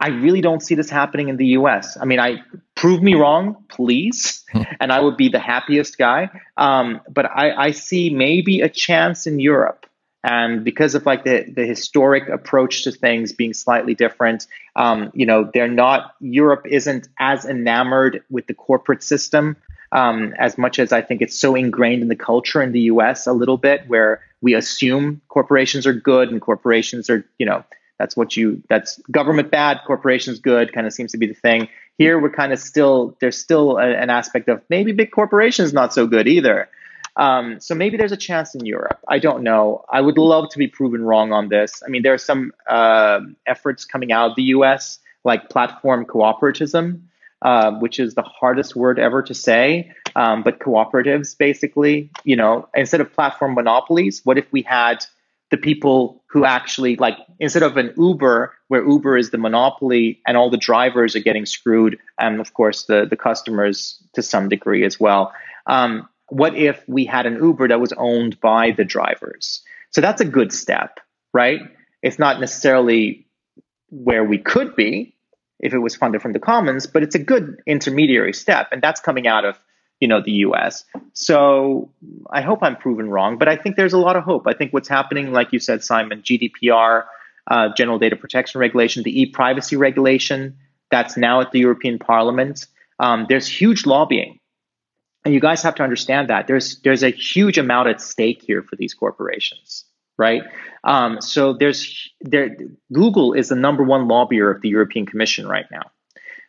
[SPEAKER 2] I really don't see this happening in the U.S. I mean, I prove me wrong, please, and I would be the happiest guy. Um, but I, I see maybe a chance in Europe and because of like the, the historic approach to things being slightly different um, you know they're not europe isn't as enamored with the corporate system um, as much as i think it's so ingrained in the culture in the us a little bit where we assume corporations are good and corporations are you know That's what you. That's government bad, corporations good. Kind of seems to be the thing. Here, we're kind of still there's still a, an aspect of maybe big corporations not so good either. Um, so maybe there's a chance in Europe. I don't know. I would love to be proven wrong on this. I mean, there are some uh, efforts coming out of the U.S. like platform cooperativism, uh, which is the hardest word ever to say. Um, but cooperatives, basically, you know, instead of platform monopolies, what if we had the people who actually like instead of an Uber where Uber is the monopoly and all the drivers are getting screwed, and of course the the customers to some degree as well. Um, what if we had an Uber that was owned by the drivers? So that's a good step, right? It's not necessarily where we could be if it was funded from the commons, but it's a good intermediary step, and that's coming out of you know the US. So I hope I'm proven wrong, but I think there's a lot of hope. I think what's happening, like you said, Simon, GDPR, uh, General Data Protection Regulation, the e-privacy regulation that's now at the European Parliament. Um, there's huge lobbying, and you guys have to understand that there's there's a huge amount at stake here for these corporations, right? Um, so there's there Google is the number one lobbyer of the European Commission right now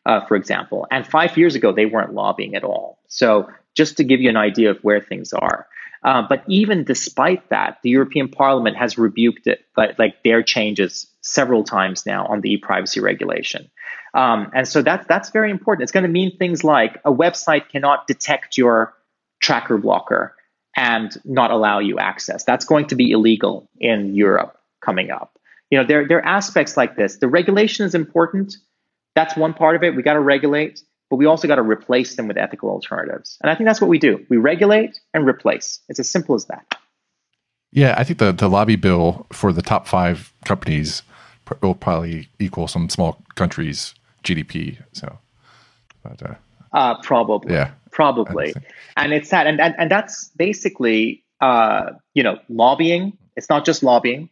[SPEAKER 2] uh, for example. And five years ago, they weren't lobbying at all. So just to give you an idea of where things are. Uh, but even despite that, the European Parliament has rebuked it, like, like their changes several times now on the e-privacy regulation. Um, and so that's that's very important. It's going to mean things like a website cannot detect your tracker blocker and not allow you access. That's going to be illegal in Europe coming up. You know, there, there are aspects like this. The regulation is important, that's one part of it. We got to regulate, but we also got to replace them with ethical alternatives. And I think that's what we do. We regulate and replace. It's as simple as that.
[SPEAKER 1] Yeah, I think the, the lobby bill for the top five companies will probably equal some small countries' GDP. So,
[SPEAKER 2] but uh, uh, probably, yeah, probably, and it's that, and and, and that's basically, uh, you know, lobbying. It's not just lobbying.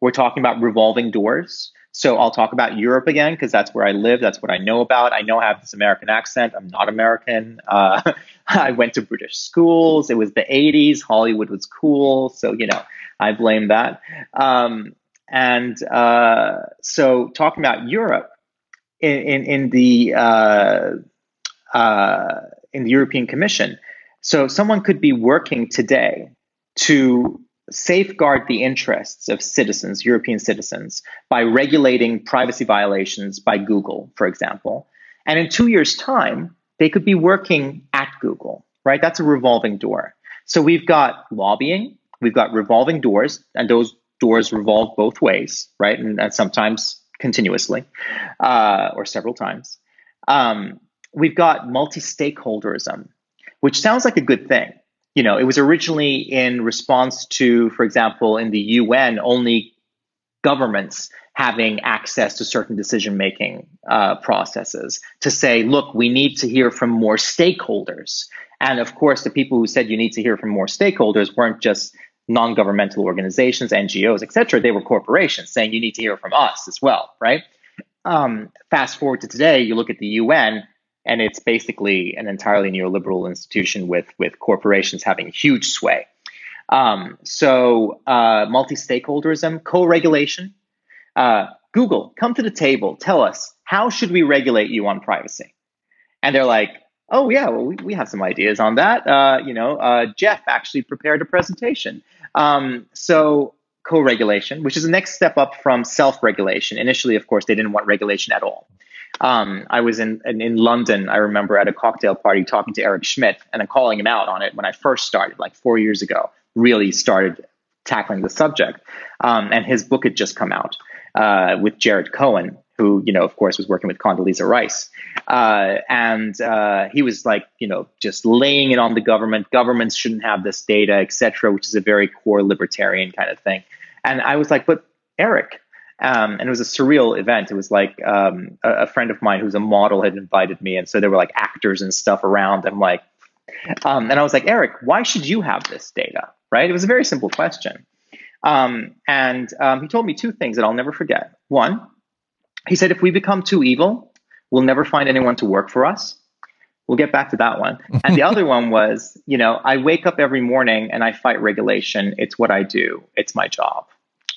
[SPEAKER 2] We're talking about revolving doors. So I'll talk about Europe again because that's where I live. That's what I know about. I know I have this American accent. I'm not American. Uh, I went to British schools. It was the 80s. Hollywood was cool. So, you know, I blame that. Um, and uh, so talking about Europe in, in, in the uh, uh in the European Commission. So someone could be working today to safeguard the interests of citizens, European citizens, by regulating privacy violations by Google, for example. And in two years' time, they could be working at Google, right? That's a revolving door. So we've got lobbying, we've got revolving doors, and those doors revolve both ways, right? And, and sometimes continuously uh, or several times. Um, we've got multi stakeholderism, which sounds like a good thing you know, it was originally in response to, for example, in the UN, only governments having access to certain decision making uh, processes to say, look, we need to hear from more stakeholders. And of course, the people who said you need to hear from more stakeholders weren't just non-governmental organizations, NGOs, et cetera. They were corporations saying you need to hear from us as well, right? Um, fast forward to today, you look at the UN, and it's basically an entirely neoliberal institution with with corporations having huge sway. Um, so uh, multi-stakeholderism, co-regulation. Uh, Google, come to the table. Tell us how should we regulate you on privacy? And they're like, oh yeah, well we, we have some ideas on that. Uh, you know, uh, Jeff actually prepared a presentation. Um, so co-regulation, which is the next step up from self-regulation. Initially, of course, they didn't want regulation at all. Um, I was in, in, in London. I remember at a cocktail party talking to Eric Schmidt, and I'm calling him out on it when I first started, like four years ago. Really started tackling the subject, um, and his book had just come out uh, with Jared Cohen, who you know, of course, was working with Condoleezza Rice, uh, and uh, he was like, you know, just laying it on the government. Governments shouldn't have this data, etc., which is a very core libertarian kind of thing. And I was like, but Eric, um, and it was a surreal event. It was like um, a, a, friend of mine who's a model had invited me, and so there were like actors and stuff around. I'm like, um, and I was like, Eric, why should you have this data? Right? It was a very simple question. Um, and um, he told me two things that I'll never forget. One, he said, if we become too evil, we'll never find anyone to work for us. We'll get back to that one. And the other one was, you know, I wake up every morning and I fight regulation. It's what I do. It's my job.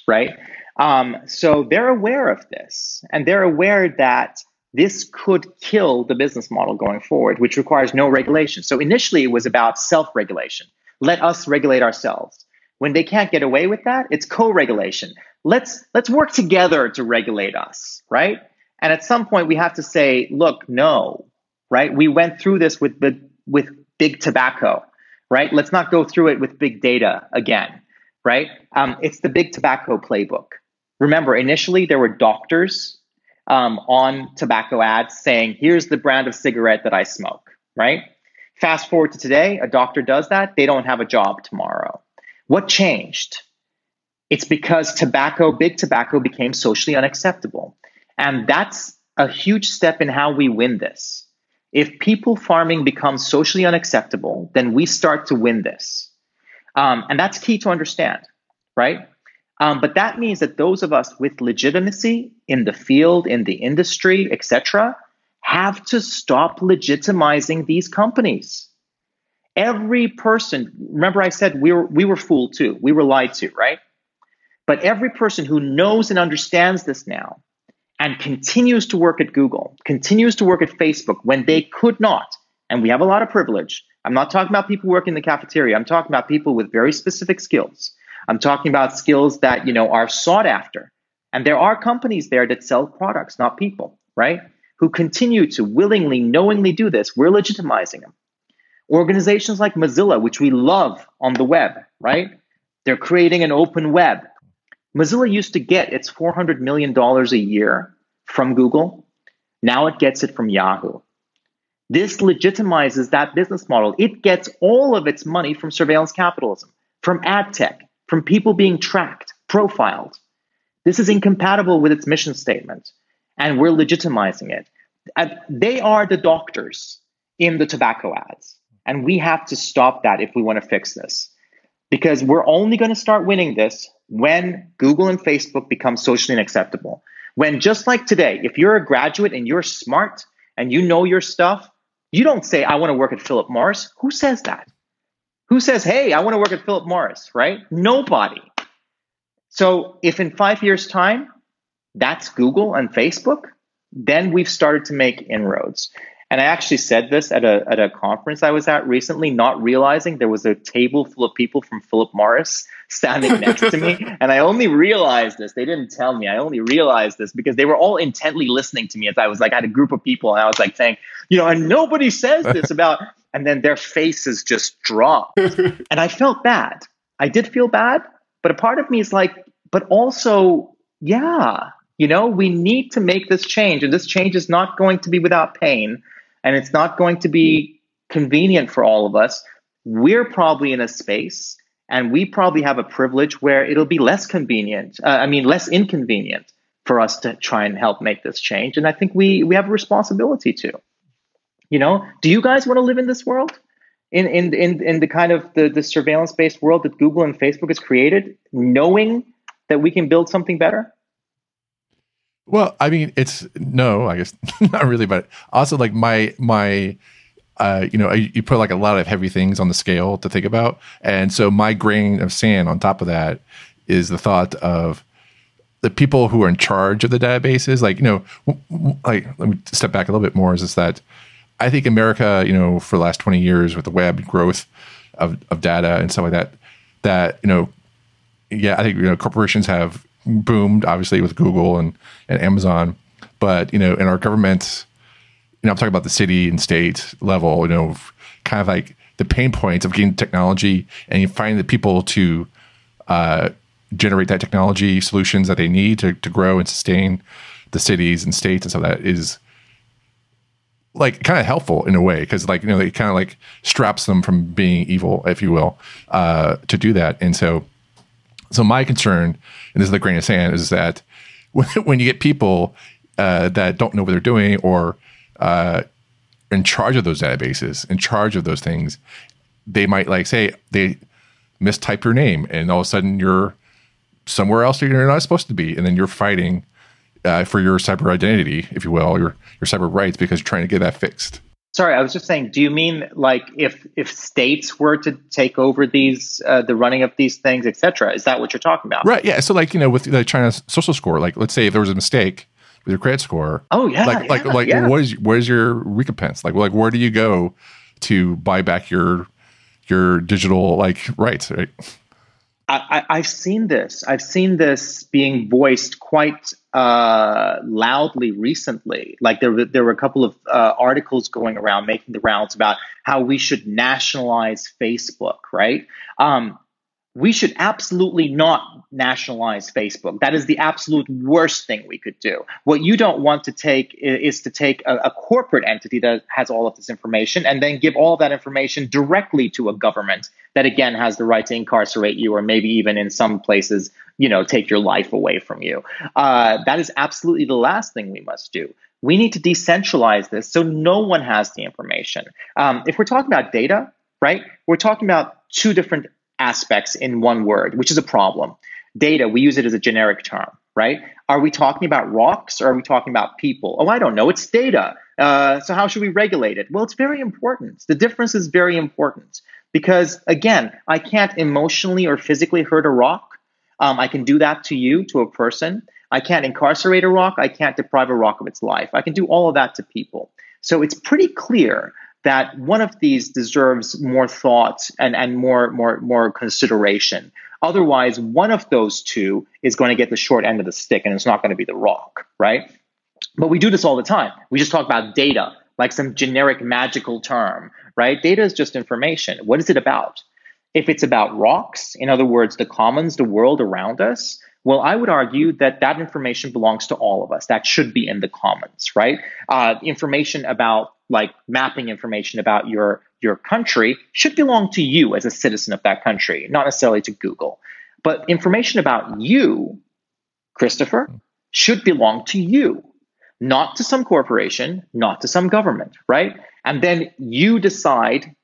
[SPEAKER 2] Right. Um, so they're aware of this, and they're aware that this could kill the business model going forward, which requires no regulation. So initially, it was about self regulation. Let us regulate ourselves. When they can't get away with that, it's co-regulation. Let's let's work together to regulate us, right? And at some point, we have to say, look, no, right? We went through this with the with big tobacco, right? Let's not go through it with big data again, right? Um, it's the big tobacco playbook. Remember, initially there were doctors um, on tobacco ads saying, here's the brand of cigarette that I smoke, right? Fast forward to today, a doctor does that, they don't have a job tomorrow. What changed? It's because tobacco, big tobacco, became socially unacceptable. And that's a huge step in how we win this. If people farming becomes socially unacceptable, then we start to win this. Um, and that's key to understand, right? Um, but that means that those of us with legitimacy in the field, in the industry, etc., have to stop legitimizing these companies. Every person, remember I said we were we were fooled too. We were lied to, right? But every person who knows and understands this now and continues to work at Google, continues to work at Facebook when they could not, and we have a lot of privilege. I'm not talking about people working in the cafeteria. I'm talking about people with very specific skills. I'm talking about skills that, you know, are sought after. And there are companies there that sell products, not people, right? Who continue to willingly, knowingly do this. We're legitimizing them. Organizations like Mozilla, which we love on the web, right? They're creating an open web. Mozilla used to get its $400 million a year from Google. Now it gets it from Yahoo. This legitimizes that business model. It gets all of its money from surveillance capitalism, from ad tech, from people being tracked, profiled. This is incompatible with its mission statement, and we're legitimizing it. They are the doctors in the tobacco ads, and we have to stop that if we want to fix this. Because we're only going to start winning this when Google and Facebook become socially unacceptable. When, just like today, if you're a graduate and you're smart and you know your stuff, you don't say, I want to work at Philip Morris. Who says that? Who says, hey, I want to work at Philip Morris, right? Nobody. So if in five years' time, that's Google and Facebook, then we've started to make inroads. And I actually said this at a, at a conference I was at recently, not realizing there was a table full of people from Philip Morris standing next to me. And I only realized this. They didn't tell me. I only realized this because they were all intently listening to me as I was like, I had a group of people and I was like saying, you know, and nobody says this about, and then their faces just dropped. and I felt bad. I did feel bad. But a part of me is like, but also, yeah, you know, we need to make this change. And this change is not going to be without pain and it's not going to be convenient for all of us. We're probably in a space and we probably have a privilege where it'll be less convenient, uh, I mean, less inconvenient for us to try and help make this change. And I think we, we have a responsibility to. You know, do you guys want to live in this world? In, in, in, in the kind of the, the surveillance based world that Google and Facebook has created, knowing that we can build something better?
[SPEAKER 1] Well, I mean, it's no, I guess not really, but also like my my uh, you know, you put like a lot of heavy things on the scale to think about, and so my grain of sand on top of that is the thought of the people who are in charge of the databases. Like, you know, like let me step back a little bit more. Is this that I think America, you know, for the last twenty years with the web growth of of data and stuff like that, that you know, yeah, I think you know corporations have boomed obviously with Google and, and Amazon, but you know, in our government, you know, I'm talking about the city and state level, you know, kind of like the pain points of getting technology and you find the people to uh, generate that technology solutions that they need to, to grow and sustain the cities and states and like that is like kind of helpful in a way because like you know it kind of like straps them from being evil if you will uh, to do that. And so so my concern, and this is the grain of sand, is that when, you get people uh, that don't know what they're doing or uh, in charge of those databases, in charge of those things, they might like say they mistype your name, and all of a sudden you're somewhere else you're not supposed to be, and then you're fighting uh, for your cyber identity, if you will, your your cyber rights because you're trying to get that fixed.
[SPEAKER 2] Sorry, I was just saying. Do you mean like if if states were to take over these, uh, the running of these things, etc.? Is that what you're talking about?
[SPEAKER 1] Right. Yeah. So like you know with the China's social score, like let's say if there was a mistake with your credit score.
[SPEAKER 2] Oh yeah.
[SPEAKER 1] Like
[SPEAKER 2] yeah,
[SPEAKER 1] like like
[SPEAKER 2] yeah.
[SPEAKER 1] what is where's your recompense? Like like where do you go to buy back your your digital like rights? Right.
[SPEAKER 2] I, I, have seen this. I've seen this being voiced quite uh, loudly recently. Like there, there were a couple of uh, articles going around making the rounds about how we should nationalize Facebook, right? Um, we should absolutely not nationalize Facebook. That is the absolute worst thing we could do. What you don't want to take is to take a, a, corporate entity that has all of this information and then give all that information directly to a government that again has the right to incarcerate you or maybe even in some places, you know, take your life away from you. Uh, that is absolutely the last thing we must do. We need to decentralize this so no one has the information. Um, if we're talking about data, right, we're talking about two different aspects in one word, which is a problem. Data, we use it as a generic term, right? Are we talking about rocks or are we talking about people? Oh, I don't know. It's data. Uh, so how should we regulate it? Well, it's very important. The difference is very important because, again, I can't emotionally or physically hurt a rock. Um, I can do that to you, to a person. I can't incarcerate a rock. I can't deprive a rock of its life. I can do all of that to people. So it's pretty clear that one of these deserves more thought and, and more, more, more consideration. Otherwise, one of those two is going to get the short end of the stick and it's not going to be the rock, right? But we do this all the time. We just talk about data like some generic magical term, right? Data is just information. What is it about? If it's about rocks, in other words, the commons, the world around us, well, I would argue that that information belongs to all of us. That should be in the commons, right? Uh, information about like mapping information about your your country should belong to you as a citizen of that country, not necessarily to Google. But information about you, Christopher, should belong to you, not to some corporation, not to some government, right? And then you decide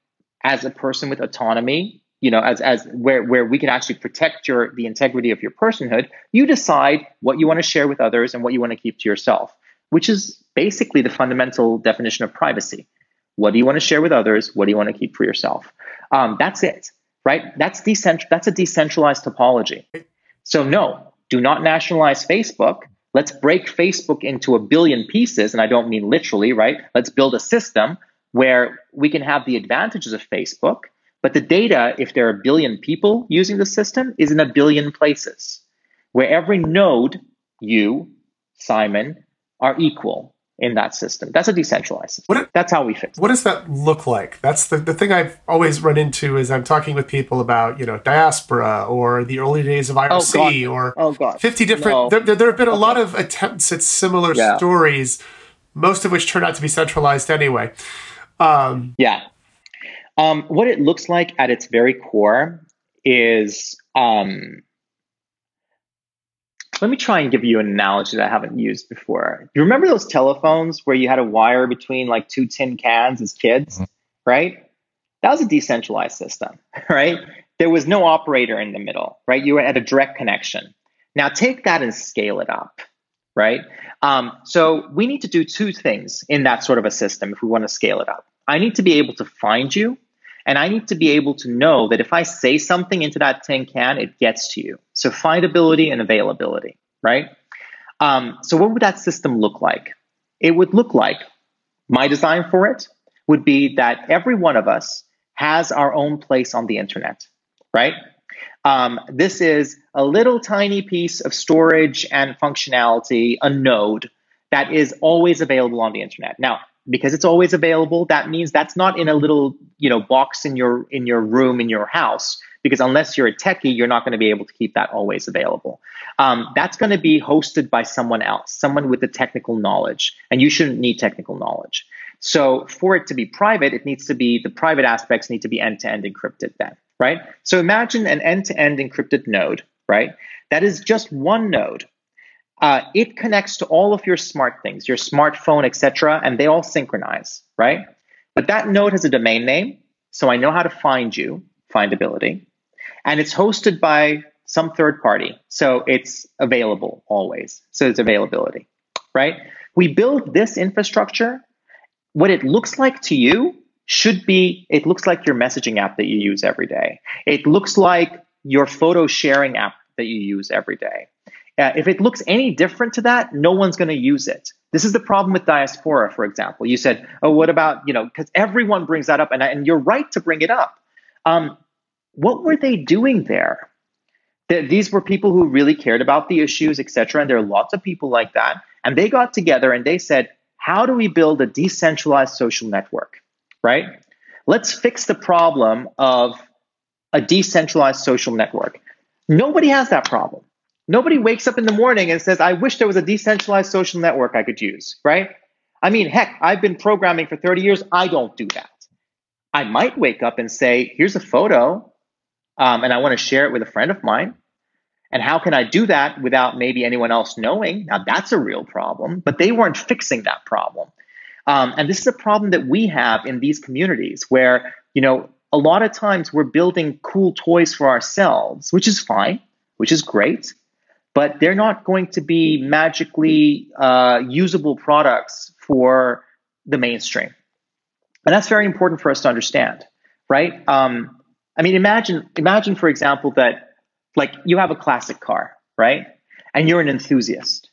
[SPEAKER 2] as a person with autonomy you know, as as where where we can actually protect your the integrity of your personhood, you decide what you want to share with others and what you want to keep to yourself, which is basically the fundamental definition of privacy. What do you want to share with others? What do you want to keep for yourself? Um, that's it, right? That's decentral. That's a decentralized topology. So no, do not nationalize Facebook. Let's break Facebook into a billion pieces, and I don't mean literally, right? Let's build a system where we can have the advantages of Facebook but the data, if there are a billion people using the system, is in a billion places where every node, you, Simon, are equal in that system. That's a decentralized system. What, That's how we fix
[SPEAKER 3] it. What does that look like? That's the, the thing I've always run into is I'm talking with people about, you know, diaspora or the early days of IRC
[SPEAKER 2] oh,
[SPEAKER 3] or
[SPEAKER 2] oh, God.
[SPEAKER 3] 50 different. No. There, there, there, have been a okay. lot of attempts at similar yeah. stories, most of which turn out to be centralized anyway.
[SPEAKER 2] Um, yeah. Um, what it looks like at its very core is um, let me try and give you an analogy that I haven't used before. You remember those telephones where you had a wire between like two tin cans as kids, mm-hmm. right? That was a decentralized system, right? There was no operator in the middle, right? You were at a direct connection. Now take that and scale it up, right? Um, so we need to do two things in that sort of a system if we want to scale it up. I need to be able to find you and I need to be able to know that if I say something into that tin can, it gets to you. So findability and availability, right? Um, so what would that system look like? It would look like my design for it would be that every one of us has our own place on the internet, right? Um, this is a little tiny piece of storage and functionality, a node that is always available on the internet. Now, because it's always available that means that's not in a little you know box in your in your room in your house because unless you're a techie you're not going to be able to keep that always available. Um, that's going to be hosted by someone else someone with the technical knowledge and you shouldn't need technical knowledge. So for it to be private it needs to be the private aspects need to be end-to-end encrypted then right? So imagine an end-to-end encrypted node right? That is just one node uh, it connects to all of your smart things, your smartphone, etc., and they all synchronize, right? But that node has a domain name, so I know how to find you, findability, and it's hosted by some third party, so it's available always. So it's availability, right? We build this infrastructure what it looks like to you should be it looks like your messaging app that you use every day. It looks like your photo sharing app that you use every day. Uh, if it looks any different to that, no one's going to use it. This is the problem with diaspora, for example. You said, "Oh, what about you know?" Because everyone brings that up, and and you're right to bring it up. Um, what were they doing there? these were people who really cared about the issues, etc. And there are lots of people like that. And they got together and they said, "How do we build a decentralized social network?" Right? Let's fix the problem of a decentralized social network. Nobody has that problem. Nobody wakes up in the morning and says, I wish there was a decentralized social network I could use, right? I mean, heck, I've been programming for 30 years. I don't do that. I might wake up and say, here's a photo, um, and I want to share it with a friend of mine. And how can I do that without maybe anyone else knowing? Now, that's a real problem, but they weren't fixing that problem. Um, and this is a problem that we have in these communities where, you know, a lot of times we're building cool toys for ourselves, which is fine, which is great but they're not going to be magically uh, usable products for the mainstream. And that's very important for us to understand, right? Um, I mean, imagine, imagine, for example, that like you have a classic car, right? And you're an enthusiast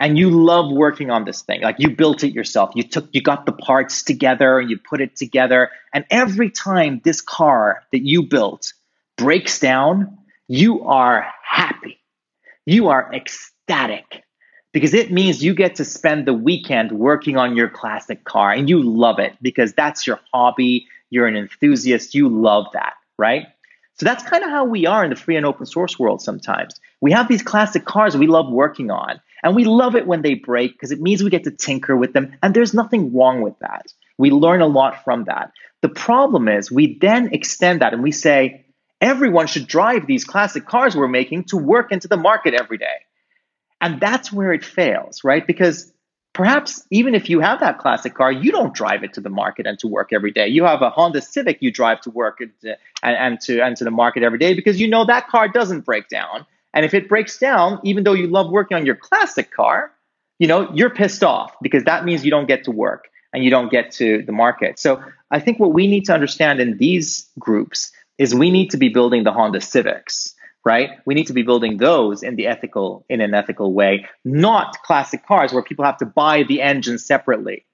[SPEAKER 2] and you love working on this thing. Like you built it yourself. You took, you got the parts together and you put it together. And every time this car that you built breaks down, you are happy you are ecstatic because it means you get to spend the weekend working on your classic car and you love it because that's your hobby. You're an enthusiast. You love that, right? So that's kind of how we are in the free and open source world sometimes. We have these classic cars we love working on, and we love it when they break because it means we get to tinker with them, and there's nothing wrong with that. We learn a lot from that. The problem is we then extend that and we say, Everyone should drive these classic cars we're making to work into the market every day. And that's where it fails, right? Because perhaps even if you have that classic car, you don't drive it to the market and to work every day. You have a Honda Civic you drive to work and, and, and to and to the market every day because you know that car doesn't break down. And if it breaks down, even though you love working on your classic car, you know, you're pissed off because that means you don't get to work and you don't get to the market. So I think what we need to understand in these groups is we need to be building the Honda Civics, right? We need to be building those in the ethical in an ethical way, not classic cars where people have to buy the engine separately,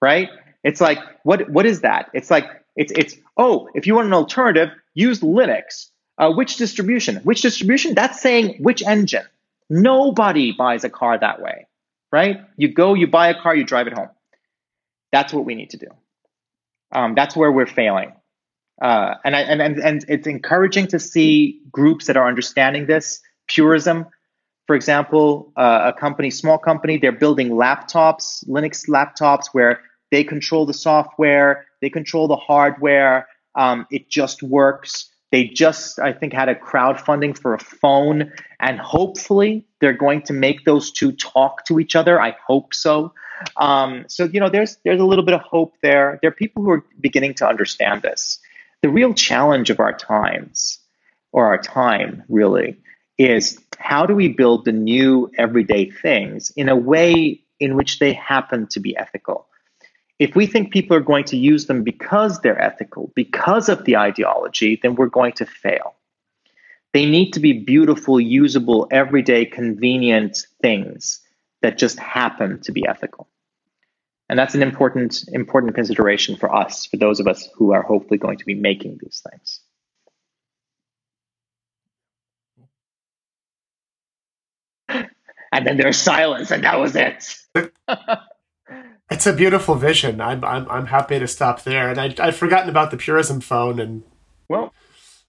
[SPEAKER 2] right? It's like what what is that? It's like it's it's oh, if you want an alternative, use Linux. Uh, which distribution? Which distribution? That's saying which engine. Nobody buys a car that way, right? You go, you buy a car, you drive it home. That's what we need to do. Um, that's where we're failing. Uh, and, I, and, and, and it's encouraging to see groups that are understanding this. Purism, for example, uh, a company, small company, they're building laptops, Linux laptops, where they control the software, they control the hardware. Um, it just works. They just, I think, had a crowdfunding for a phone, and hopefully they're going to make those two talk to each other. I hope so. Um, so you know, there's there's a little bit of hope there. There are people who are beginning to understand this the real challenge of our times, or our time really, is how do we build the new everyday things in a way in which they happen to be ethical? If we think people are going to use them because they're ethical, because of the ideology, then we're going to fail. They need to be beautiful, usable, everyday, convenient things that just happen to be ethical. And that's an important, important consideration for us, for those of us who are hopefully going to be making these things. And then there's silence, and that was it.
[SPEAKER 3] it's a beautiful vision. I'm, I'm, I'm happy to stop there. And I, I'd forgotten about the Purism phone. And
[SPEAKER 2] well,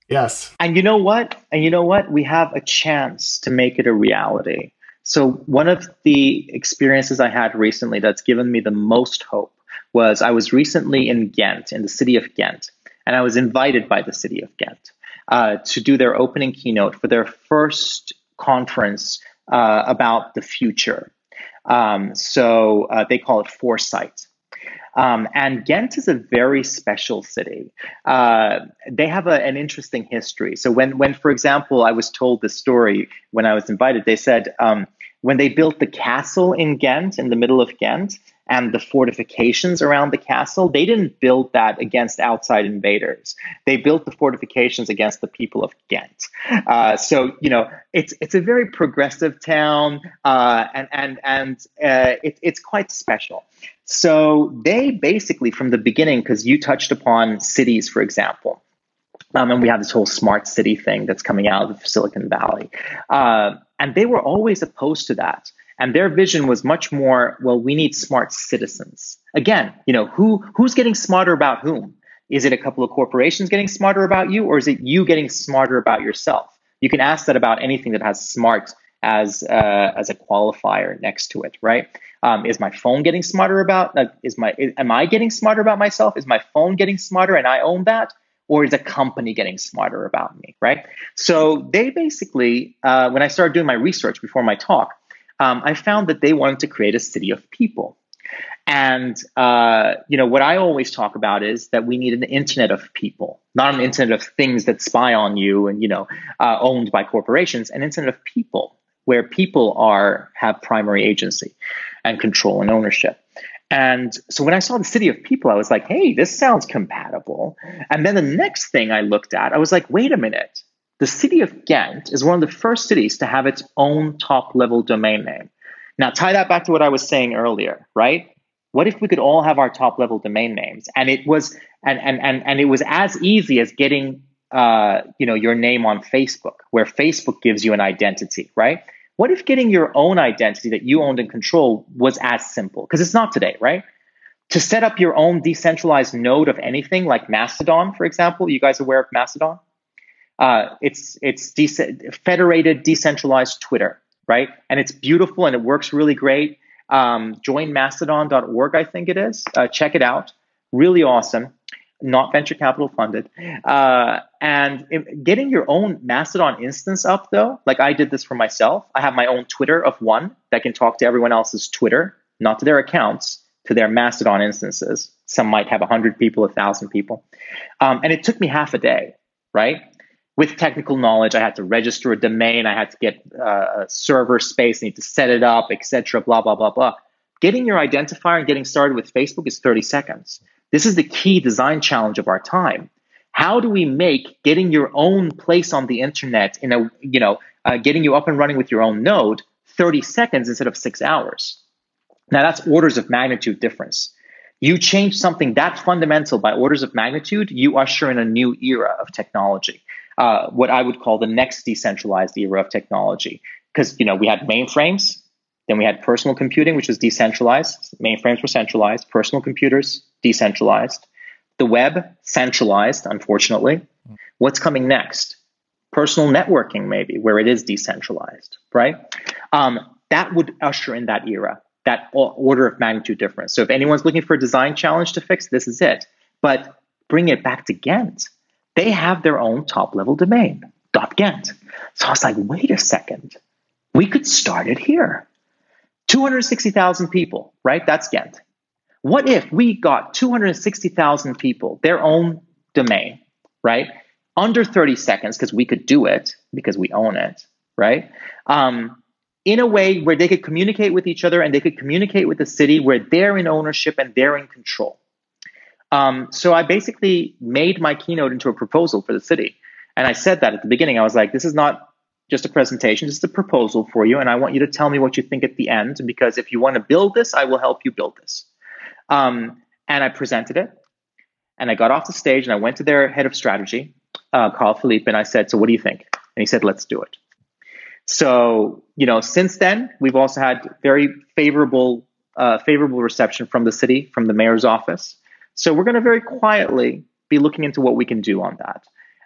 [SPEAKER 3] yes.
[SPEAKER 2] And you know what? And you know what? We have a chance to make it a reality. So, one of the experiences I had recently that's given me the most hope was I was recently in Ghent, in the city of Ghent, and I was invited by the city of Ghent uh, to do their opening keynote for their first conference uh, about the future. Um, so, uh, they call it Foresight. Um, and Ghent is a very special city. Uh, they have a, an interesting history. So when, when, for example, I was told the story when I was invited, they said um, When they built the castle in Ghent, in the middle of Ghent, and the fortifications around the castle, they didn't build that against outside invaders. They built the fortifications against the people of Ghent. Uh, so you know, it's it's a very progressive town, uh, and and and uh, it, it's quite special. So they basically, from the beginning, because you touched upon cities, for example. Um, and we have this whole smart city thing that's coming out of Silicon Valley. And they were always opposed to that. And their vision was much more, well, we need smart citizens. Again, you know, who who's getting smarter about whom? Is it a couple of corporations getting smarter about you, or is it you getting smarter about yourself? You can ask that about anything that has smart as uh, as a qualifier next to it, right? Um, is my phone getting smarter about? Uh, is my is, am I getting smarter about myself? Is my phone getting smarter and I own that? Or is a company getting smarter about me, right? So they basically, uh, when I started doing my research before my talk, um, I found that they wanted to create a city of people. And uh, you know what I always talk about is that we need an internet of people, not an internet of things that spy on you and you know uh, owned by corporations. An internet of people where people are have primary agency and control and ownership. And so when I saw the city of people, I was like, hey, this sounds compatible. And then the next thing I looked at, I was like, wait a minute. The city of Ghent is one of the first cities to have its own top level domain name. Now, tie that back to what I was saying earlier, right? What if we could all have our top level domain names? And it was and and and, and it was as easy as getting uh, you know your name on Facebook, where Facebook gives you an identity, right? What if getting your own identity that you owned and control was as simple? Because it's not today, right? To set up your own decentralized node of anything like Mastodon, for example, you guys aware of Mastodon? Uh, it's it's de- federated, decentralized Twitter, right? And it's beautiful and it works really great. Um, join Mastodon.org, I think it is. Uh, check it out. Really awesome. Not venture capital funded. Uh, and getting your own Mastodon instance up, though, like I did this for myself. I have my own Twitter of one that can talk to everyone else's Twitter, not to their accounts, to their Mastodon instances. Some might have 100 people, 1,000 people. Um, and it took me half a day, right? with technical knowledge, I had to register a domain, I had to get uh, a server space, I need to set it up, etc. Blah blah blah blah. Getting your identifier and getting started with Facebook is 30 seconds. This is the key design challenge of our time. How do we make getting your own place on the internet in a you know uh, getting you up and running with your own node 30 seconds instead of six hours? Now that's orders of magnitude difference. You change something that fundamental by orders of magnitude, you usher in a new era of technology uh, what I would call the next decentralized era of technology. Because you know we had mainframes, then we had personal computing, which was decentralized. Mainframes were centralized. Personal computers decentralized. The web centralized. Unfortunately, what's coming next? Personal networking, maybe, where it is decentralized, right? Um, that would usher in that era, that order of magnitude difference. So if anyone's looking for a design challenge to fix, this is it. But bring it back to Ghent they have their own top level domain, .ghent. So I was like, wait a second, we could start it here. 260,000 people, right? That's Ghent. What if we got 260,000 people, their own domain, right? Under 30 seconds, because we could do it because we own it, right? Um, in a way where they could communicate with each other and they could communicate with the city where they're in ownership and they're in control. Um, so I basically made my keynote into a proposal for the city. And I said that at the beginning. I was like, this is not just a presentation, just a proposal for you. And I want you to tell me what you think at the end, because if you want to build this, I will help you build this. Um, and I presented it. And I got off the stage and I went to their head of strategy, uh, Carl Philippe, and I said, So what do you think? And he said, Let's do it. So, you know, since then, we've also had very favorable, uh, favorable reception from the city, from the mayor's office. So we're going to very quietly be looking into what we can do on that.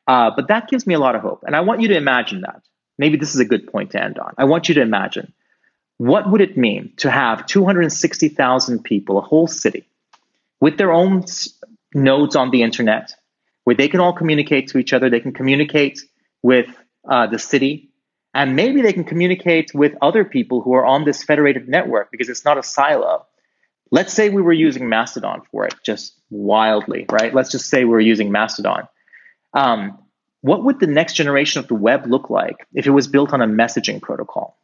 [SPEAKER 2] Uh, but that gives me a lot of hope. And I want you to imagine that. Maybe this is a good point to end on. I want you to imagine what would it mean to have 260,000 people, a whole city, with their own nodes on the internet, where they can all communicate to each other. They can communicate with uh, the city, and maybe they can communicate with other people who are on this federated network because it's not a silo. Let's say we were using Mastodon for it, just wildly, right? Let's just say we are using Mastodon. Um, what would the next generation of the web look like if it was built on a messaging protocol?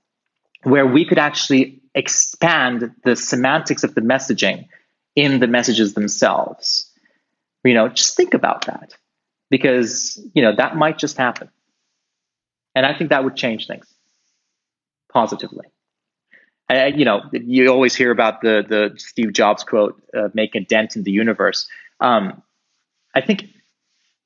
[SPEAKER 2] Where we could actually expand the semantics of the messaging in the messages themselves. You know, just think about that because, you know, that might just happen. And I think that would change things positively. You know, you always hear about the the Steve Jobs quote, uh, "Make a dent in the universe." Um, I think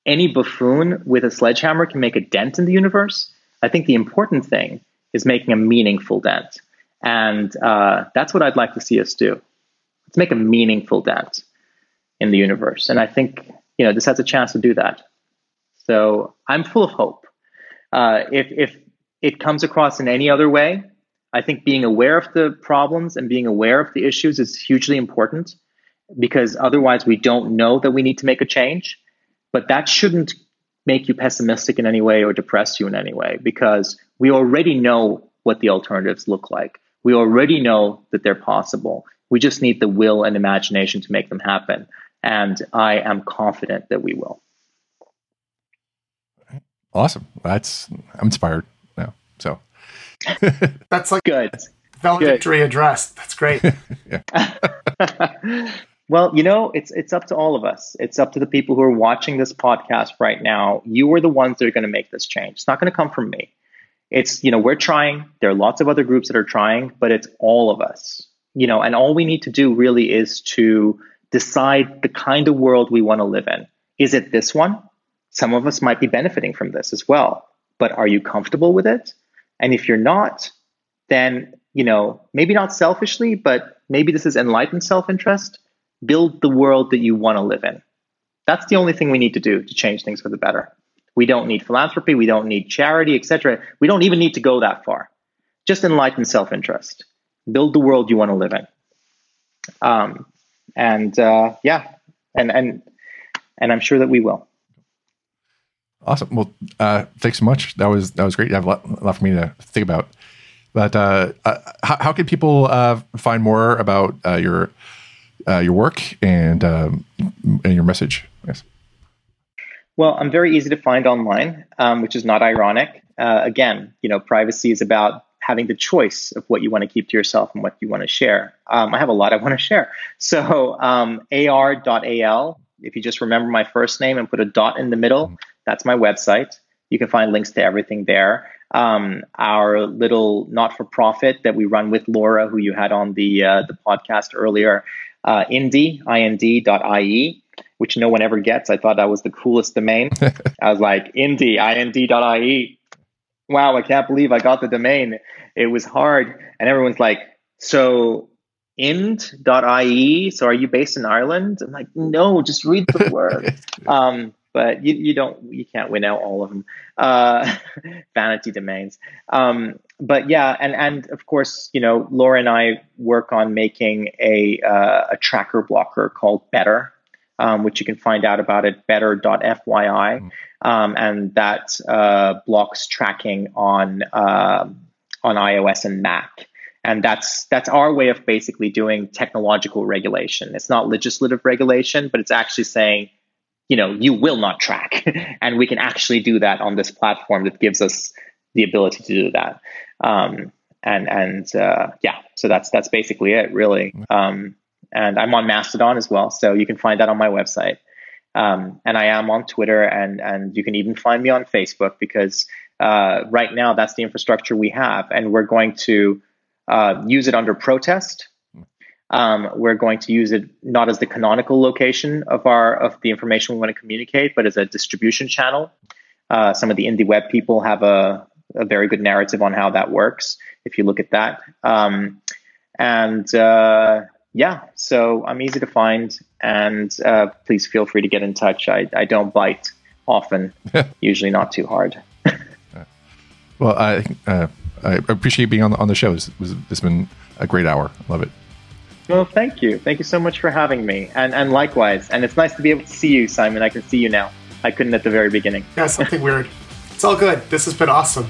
[SPEAKER 2] any buffoon with a sledgehammer can make a dent in the universe. I think the important thing is making a meaningful dent, and uh, that's what I'd like to see us do. Let's make a meaningful dent in the universe, and I think you know this has a chance to do that. So I'm full of hope. Uh, if if it comes across in any other way, I think being aware of the problems and being aware of the issues is hugely important because otherwise we don't know that we need to make a change. But that shouldn't make you pessimistic in any way or depress you in any way because we already know what the alternatives look like. We already know that they're possible. We just need the will and imagination to make them happen. And I am confident that we will.
[SPEAKER 1] Awesome. That's I'm inspired now. So
[SPEAKER 3] that's like
[SPEAKER 2] good
[SPEAKER 3] valedictory good. address. That's great.
[SPEAKER 2] well, you know, it's it's up to all of us. It's up to the people who are watching this podcast right now. You are the ones that are going to make this change. It's not going to come from me. It's you know we're trying. There are lots of other groups that are trying, but it's all of us. You know, and all we need to do really is to decide the kind of world we want to live in. Is it this one? Some of us might be benefiting from this as well. But are you comfortable with it? And if you're not, then, you know, maybe not selfishly, but maybe this is enlightened self interest. Build the world that you want to live in. That's the only thing we need to do to change things for the better. We don't need philanthropy, we don't need charity, etc. We don't even need to go that far. Just enlightened self interest. Build the world you want to live in. Um, and uh, yeah, and and and I'm sure that we will.
[SPEAKER 1] Awesome. Well, uh, thanks so much. That was that was great. You have a lot, a lot for me to think about. But uh, uh, how, how can people uh, find more about uh, your uh, your work and um, and your message? Yes.
[SPEAKER 2] Well, I'm very easy to find online, um, which is not ironic. again, you know, privacy is about having the choice of what you want to keep to yourself and what you want to share. Um, I have a lot I want to share. So um, ar.al, if you just remember my first name and put a dot in the middle, mm-hmm. That's my website. You can find links to everything there. Um, our little not-for-profit that we run with Laura, who you had on the uh, the podcast earlier, uh, Indie, ind.ie, which no one ever gets. I thought that was the coolest domain. I was like, Indie, ind.ie. Wow, I can't believe I got the domain. It was hard. And everyone's like, so ind.ie, so are you based in Ireland? I'm like, no, just read the word. um, but you, you don't you can't win out all of them uh, vanity domains um, but yeah and and of course you know laura and i work on making a uh, a tracker blocker called better um, which you can find out about at better.fyi mm. um, and that uh, blocks tracking on um, on ios and mac. And that's that's our way of basically doing technological regulation. It's not legislative regulation but it's actually saying you know you will not track. And we can actually do that on this platform that gives us the ability to do that um, and and uh, yeah so that's that's basically it really. Um, and i'm on mastodon as well so you can find that on my website. Um, and i am on twitter and and you can even find me on facebook because uh, right now that's the infrastructure we have and we're going to uh, use it under protest. Um, we're going to use it not as the canonical location of our of the information we want to communicate, but as a distribution channel. Uh, some of the indie web people have a, a, very good narrative on how that works. If you look at that, um, and uh, yeah, so I'm easy to find, and uh, please feel free to get in touch. I, I don't bite often, usually not too hard.
[SPEAKER 1] well, I uh, I appreciate being on the, on the show. It's, it's been a great hour. Love it.
[SPEAKER 2] Well, thank you. Thank you so much for having me. And, and likewise. And it's nice to be able to see you, Simon. I can see you now. I couldn't at the very beginning.
[SPEAKER 3] Yeah, something weird. It's all good. This has been awesome.